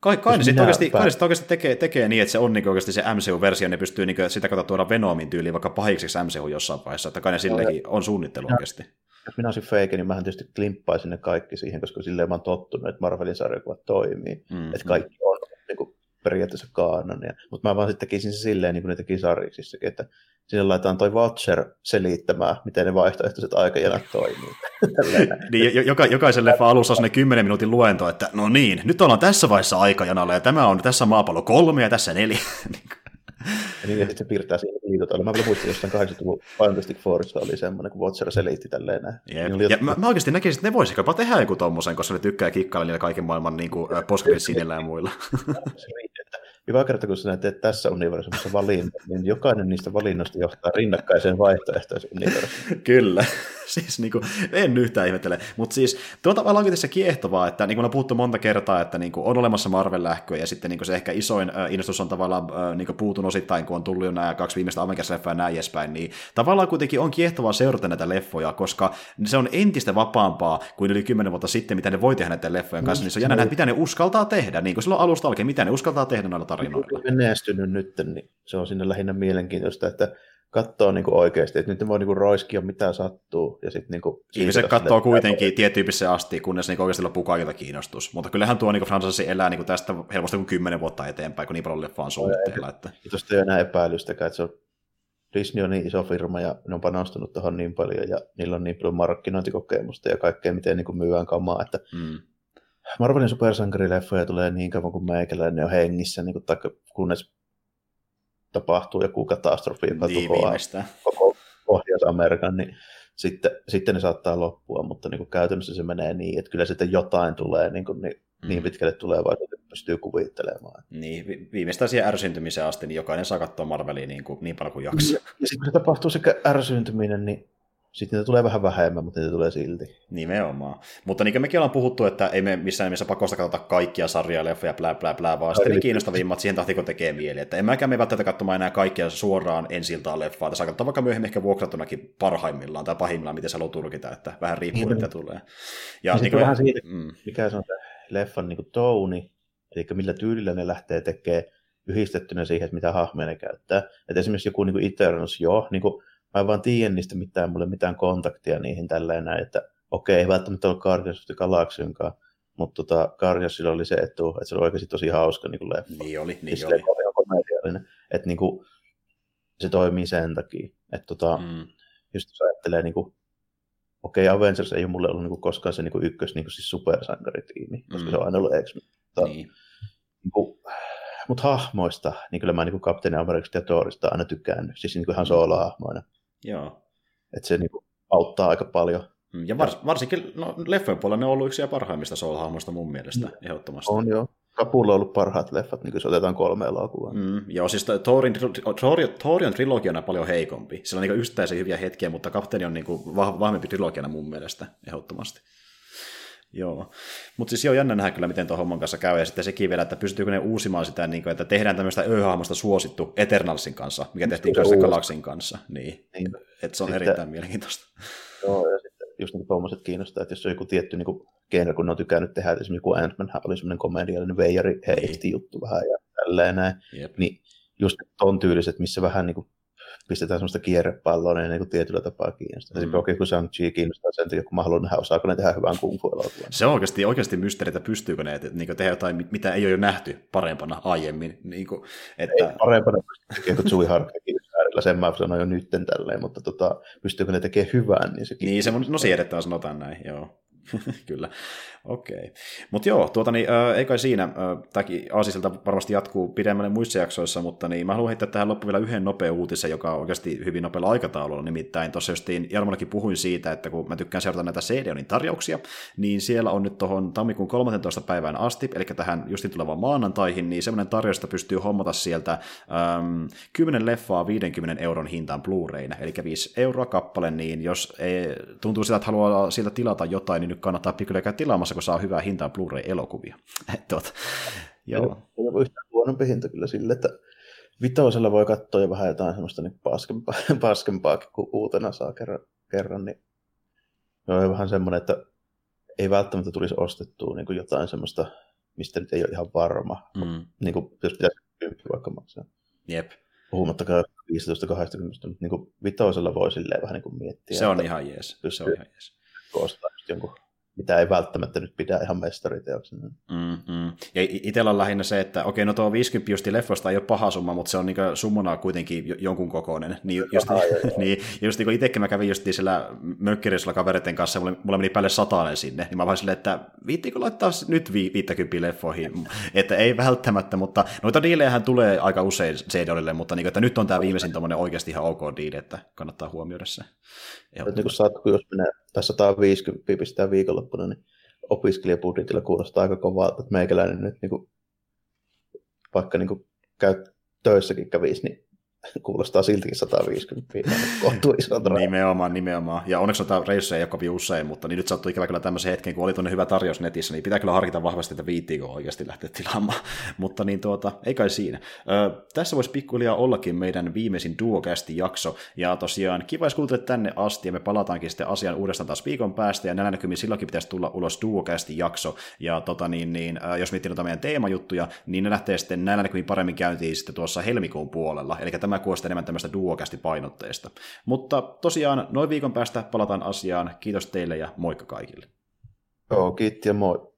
Kai, kai ne sitten oikeasti, kai sit oikeasti tekee, tekee niin, että se on niin oikeasti se MCU-versio, ne pystyy niin sitä kautta tuoda Venomin tyyliin vaikka pahiksi MCU jossain vaiheessa, että kai ne sillekin on suunnittelu oikeasti. Jos minä olisin fake, niin mähän tietysti klimppaisin ne kaikki siihen, koska silleen mä oon tottunut, että Marvelin sarjakuvat toimii, mm-hmm. että kaikki on periaatteessa kaanonia. Mutta mä vaan sitten tekisin se silleen, niin kuin ne teki sarjiksissakin, että sinne laitetaan toi Watcher selittämään, miten ne vaihtoehtoiset aikajanat toimii. niin, joka, jokaisen leffa alussa on 10 minuutin luento, että no niin, nyt ollaan tässä vaiheessa aikajanalla ja tämä on tässä maapallo kolme ja tässä neljä. Ja niin, ja sitten se piirtää siihen liitotoille. Mä vielä muistin jostain 80-luvun Fantastic Fourista oli semmoinen, kun Watcher selitti tälleen näin. Yep. Niin ja mä, mä, oikeasti näkisin, että ne voisivat jopa tehdä joku tommosen, koska ne tykkää kikkailla niillä kaiken maailman niin kuin, ja muilla. Joka kerta kun sinä teet tässä universumissa valinta, niin jokainen niistä valinnoista johtaa rinnakkaiseen vaihtoehtoiseen universumiin. Kyllä, siis niin kuin, en yhtään ihmettele. Mutta siis tuo tavallaan tässä kiehtovaa, että niin kuin on puhuttu monta kertaa, että niin kuin on olemassa Marvel-lähköä ja sitten niin kuin se ehkä isoin äh, innostus on tavallaan äh, niin kuin puutun osittain, kun on tullut jo nämä kaksi viimeistä Avengers-leffaa ja näin edespäin, niin tavallaan kuitenkin on kiehtovaa seurata näitä leffoja, koska se on entistä vapaampaa kuin yli kymmenen vuotta sitten, mitä ne voi tehdä näiden leffojen kanssa, niin se on jännä nähdä, mitä ne uskaltaa tehdä, niin kuin silloin alusta alkeen, mitä ne uskaltaa tehdä noilla tarinoilla. Menestynyt nyt, niin se on sinne lähinnä mielenkiintoista, että katsoo niin kuin oikeasti, että nyt ne voi niin kuin roiskia mitä sattuu. Ja sit niin kuin Ihmiset katsoo kuitenkin tiettyyppiseen asti, kunnes niin oikeasti loppuu kaikilta kiinnostus. Mutta kyllähän tuo niin franchise elää niin kuin tästä helposti kuin kymmenen vuotta eteenpäin, kun niin paljon leffa on suunnitteilla. Että... Tuosta ei ole enää epäilystäkään, että se on Disney on niin iso firma ja ne on panostanut tuohon niin paljon ja niillä on niin paljon markkinointikokemusta ja kaikkea, miten niin kuin myydään kamaa, että mm. Marvelin supersankarileffoja tulee niin kauan kuin meikäläinen on hengissä, niin kuin, taikka, kunnes tapahtuu joku katastrofi, joka niin, tuhoaa koko Pohjois-Amerikan, niin sitten, sitten ne saattaa loppua, mutta niin kuin käytännössä se menee niin, että kyllä sitten jotain tulee niin, kuin, niin, mm. niin pitkälle tulevaisuuteen pystyy kuvittelemaan. Niin, viimeistään siihen ärsyntymisen asti, niin jokainen saa katsoa Marvelia niin, kuin, niin paljon kuin jaksaa. Ja, ja sitten kun se tapahtuu sekä ärsyntyminen, niin sitten niitä tulee vähän vähemmän, mutta niitä tulee silti. Nimenomaan. Mutta niin kuin mekin ollaan puhuttu, että ei me missään nimessä pakosta katsota kaikkia sarjoja, leffoja, blää, blää, blää, vaan sitten ne kiinnostavimmat siihen tahtiin, kun tekee mieli. Että en mäkään me välttämättä katsomaan enää kaikkia suoraan ensiltaan leffaa. Tässä katsotaan vaikka myöhemmin ehkä vuokratunakin parhaimmillaan tai pahimmillaan, miten se haluaa tulkita, että vähän riippuu, niin, mitä tulee. Ja, ja niin kuin vähän siitä, mm. mikä se on se leffan niin touni, eli millä tyylillä ne lähtee tekemään yhdistettynä siihen, että mitä hahmoja ne käyttää. Että esimerkiksi joku niin kuin Eternals, joo, niin kuin mä en vaan tiedä niistä mitään, mulle mitään kontaktia niihin tälleen näin, että okei, ei välttämättä ole Guardians of the Galaxynkaan, mutta tota, Guardiansilla oli se etu, että se oli oikeasti tosi hauska niin kuin leffa. Niin oli, niin siis oli. komediallinen, että niin kuin, se toimii sen takia. Että tota, mm. just jos ajattelee, niin kuin, okei, Avengers ei ole mulle ollut niin kuin, koskaan se niin kuin ykkös niin kuin, siis supersankaritiimi, koska mm. se on aina ollut X-Men. Mutta, niin. niin kuin, mutta hahmoista, niin kyllä mä niin Kapteeni Amerikasta ja Thorista aina tykkään, siis niin kuin ihan soolohahmoina. Joo. Että se niin kuin auttaa aika paljon. Mm, ja vars, varsinkin no, leffojen puolella ne on ollut yksi parhaimmista soul mun mielestä, mm. ehdottomasti. On joo. Kapulla on ollut parhaat leffat, niin kuin se otetaan kolme elokuvaa. Mm, joo, siis Thorin, Thorin, Thorin trilogiana paljon heikompi. Sillä on niin yksittäisiä hyviä hetkiä, mutta kapteeni on niin kuin vahvempi trilogiana mun mielestä, ehdottomasti. Joo, mutta siis joo, jännä nähdä kyllä, miten tuon homman kanssa käy, ja sitten sekin vielä, että pystyykö ne uusimaan sitä, niin kuin, että tehdään tämmöistä ö suosittu Eternalsin kanssa, mikä tehtiin kanssa Galaxin kanssa, niin, niin. että se on sitten, erittäin mielenkiintoista. Joo, ja sitten just niin tuommoiset kiinnostaa, että jos on joku tietty niin genre, kun ne on tykännyt tehdä, että esimerkiksi kun Ant-Man oli semmoinen komediallinen veijari heitti niin. juttu vähän ja tälleen näin, Jep. niin just ton tyyliset, missä vähän niin kuin pistetään semmoista kierrepalloa, niin, niin kuin tietyllä tapaa kiinnostaa. Mm. Okei, kun Shang-Chi kiinnostaa sen takia, kun mä haluan nähdä, osaako ne tehdä hyvän kung fu elokuvan. Se on oikeasti, oikeasti mysteeri, että pystyykö ne että, niin tehdä jotain, mitä ei ole jo nähty parempana aiemmin. Niin kuin, että... Ei parempana pystyy, kun Tsui Harkkakin äärellä, sen mä sanoin jo nytten tälleen, mutta tota, pystyykö ne tekemään hyvän, niin se Niin, se on, no siedettävä sanotaan näin, joo. Kyllä, okei. Okay. Mutta joo, tuota, niin, äh, ei kai siinä. Äh, tämäkin Aasisilta varmasti jatkuu pidemmälle muissa jaksoissa, mutta niin, mä haluan heittää tähän loppuun vielä yhden nopean uutisen, joka on oikeasti hyvin nopealla aikataululla. Nimittäin tuossa justiin Jarmollakin puhuin siitä, että kun mä tykkään seurata näitä CD-onin tarjouksia, niin siellä on nyt tuohon tammikuun 13. päivään asti, eli tähän justin tulevaan maanantaihin, niin semmoinen tarjosta pystyy hommata sieltä ähm, 10 leffaa 50 euron hintaan Blu-rayna, eli 5 euroa kappale, niin jos ei, tuntuu sitä, että haluaa sieltä tilata jotain, niin nyt kannattaa käydä tilaamassa, kun saa hyvää hintaa Blu-ray-elokuvia. tuota, joo. Ei ole yhtään huonompi hinta kyllä sille, että vitosella voi katsoa jo vähän jotain semmoista niin paskempaa, paskempaakin, kun uutena saa kerran, kerran niin on vähän semmoinen, että ei välttämättä tulisi ostettua niin kuin jotain semmoista, mistä nyt ei ole ihan varma. Mm. Niin kuin, jos pitäisi kymppi vaikka maksaa. Jep. Puhumattakaan 15-80, mutta niin kuin vitosella voi silleen vähän niin kuin miettiä. Se on ihan jees. Se on ihan jees. Ostaa jonkun mitä ei välttämättä nyt pidä ihan mestariteoksena. Mm-hmm. Ja itsellä on lähinnä se, että okei, no tuo 50 justi leffosta ei ole paha summa, mutta se on niin summana kuitenkin jonkun kokoinen. Niin just, Aha, niin, just niin itsekin mä kävin just siellä mökkireissulla kavereiden kanssa, mulla, mulla meni päälle satainen sinne, niin mä vaan silleen, että viittiinkö laittaa nyt 50 leffoihin, että ei välttämättä, mutta noita diilejähän tulee aika usein CD-olille, mutta niin, että nyt on tämä viimeisin tommonen oikeasti ihan ok diili, että kannattaa huomioida se. Niin kun saat, kun jos menee tai 150 pistää viikonloppuna, niin opiskelijabudjetilla kuulostaa aika kovaa, että meikäläinen nyt niin kuin, vaikka niin kuin käy töissäkin kävisi, niin kuulostaa siltikin 150 kohtuu isot Nimenomaan, nimenomaan. Ja onneksi noita reissuja ei ole kovin usein, mutta niin nyt sattui ikävä kyllä tämmöisen hetken, kun oli tuonne hyvä tarjous netissä, niin pitää kyllä harkita vahvasti, että viittiinkö oikeasti lähteä tilaamaan. mutta niin tuota, ei kai siinä. Ö, tässä voisi pikkuhiljaa ollakin meidän viimeisin duokästi jakso, ja tosiaan kiva, jos tänne asti, ja me palataankin sitten asian uudestaan taas viikon päästä, ja näillä näkymin silloinkin pitäisi tulla ulos duokästi jakso, ja tota niin, niin jos miettii noita meidän teemajuttuja, niin ne lähtee sitten näillä näkymin paremmin käyntiin sitten tuossa helmikuun puolella, eli tämä kuulostaa enemmän tämmöistä duokästi painotteista. Mutta tosiaan, noin viikon päästä palataan asiaan. Kiitos teille ja moikka kaikille. Joo, kiitti ja moi.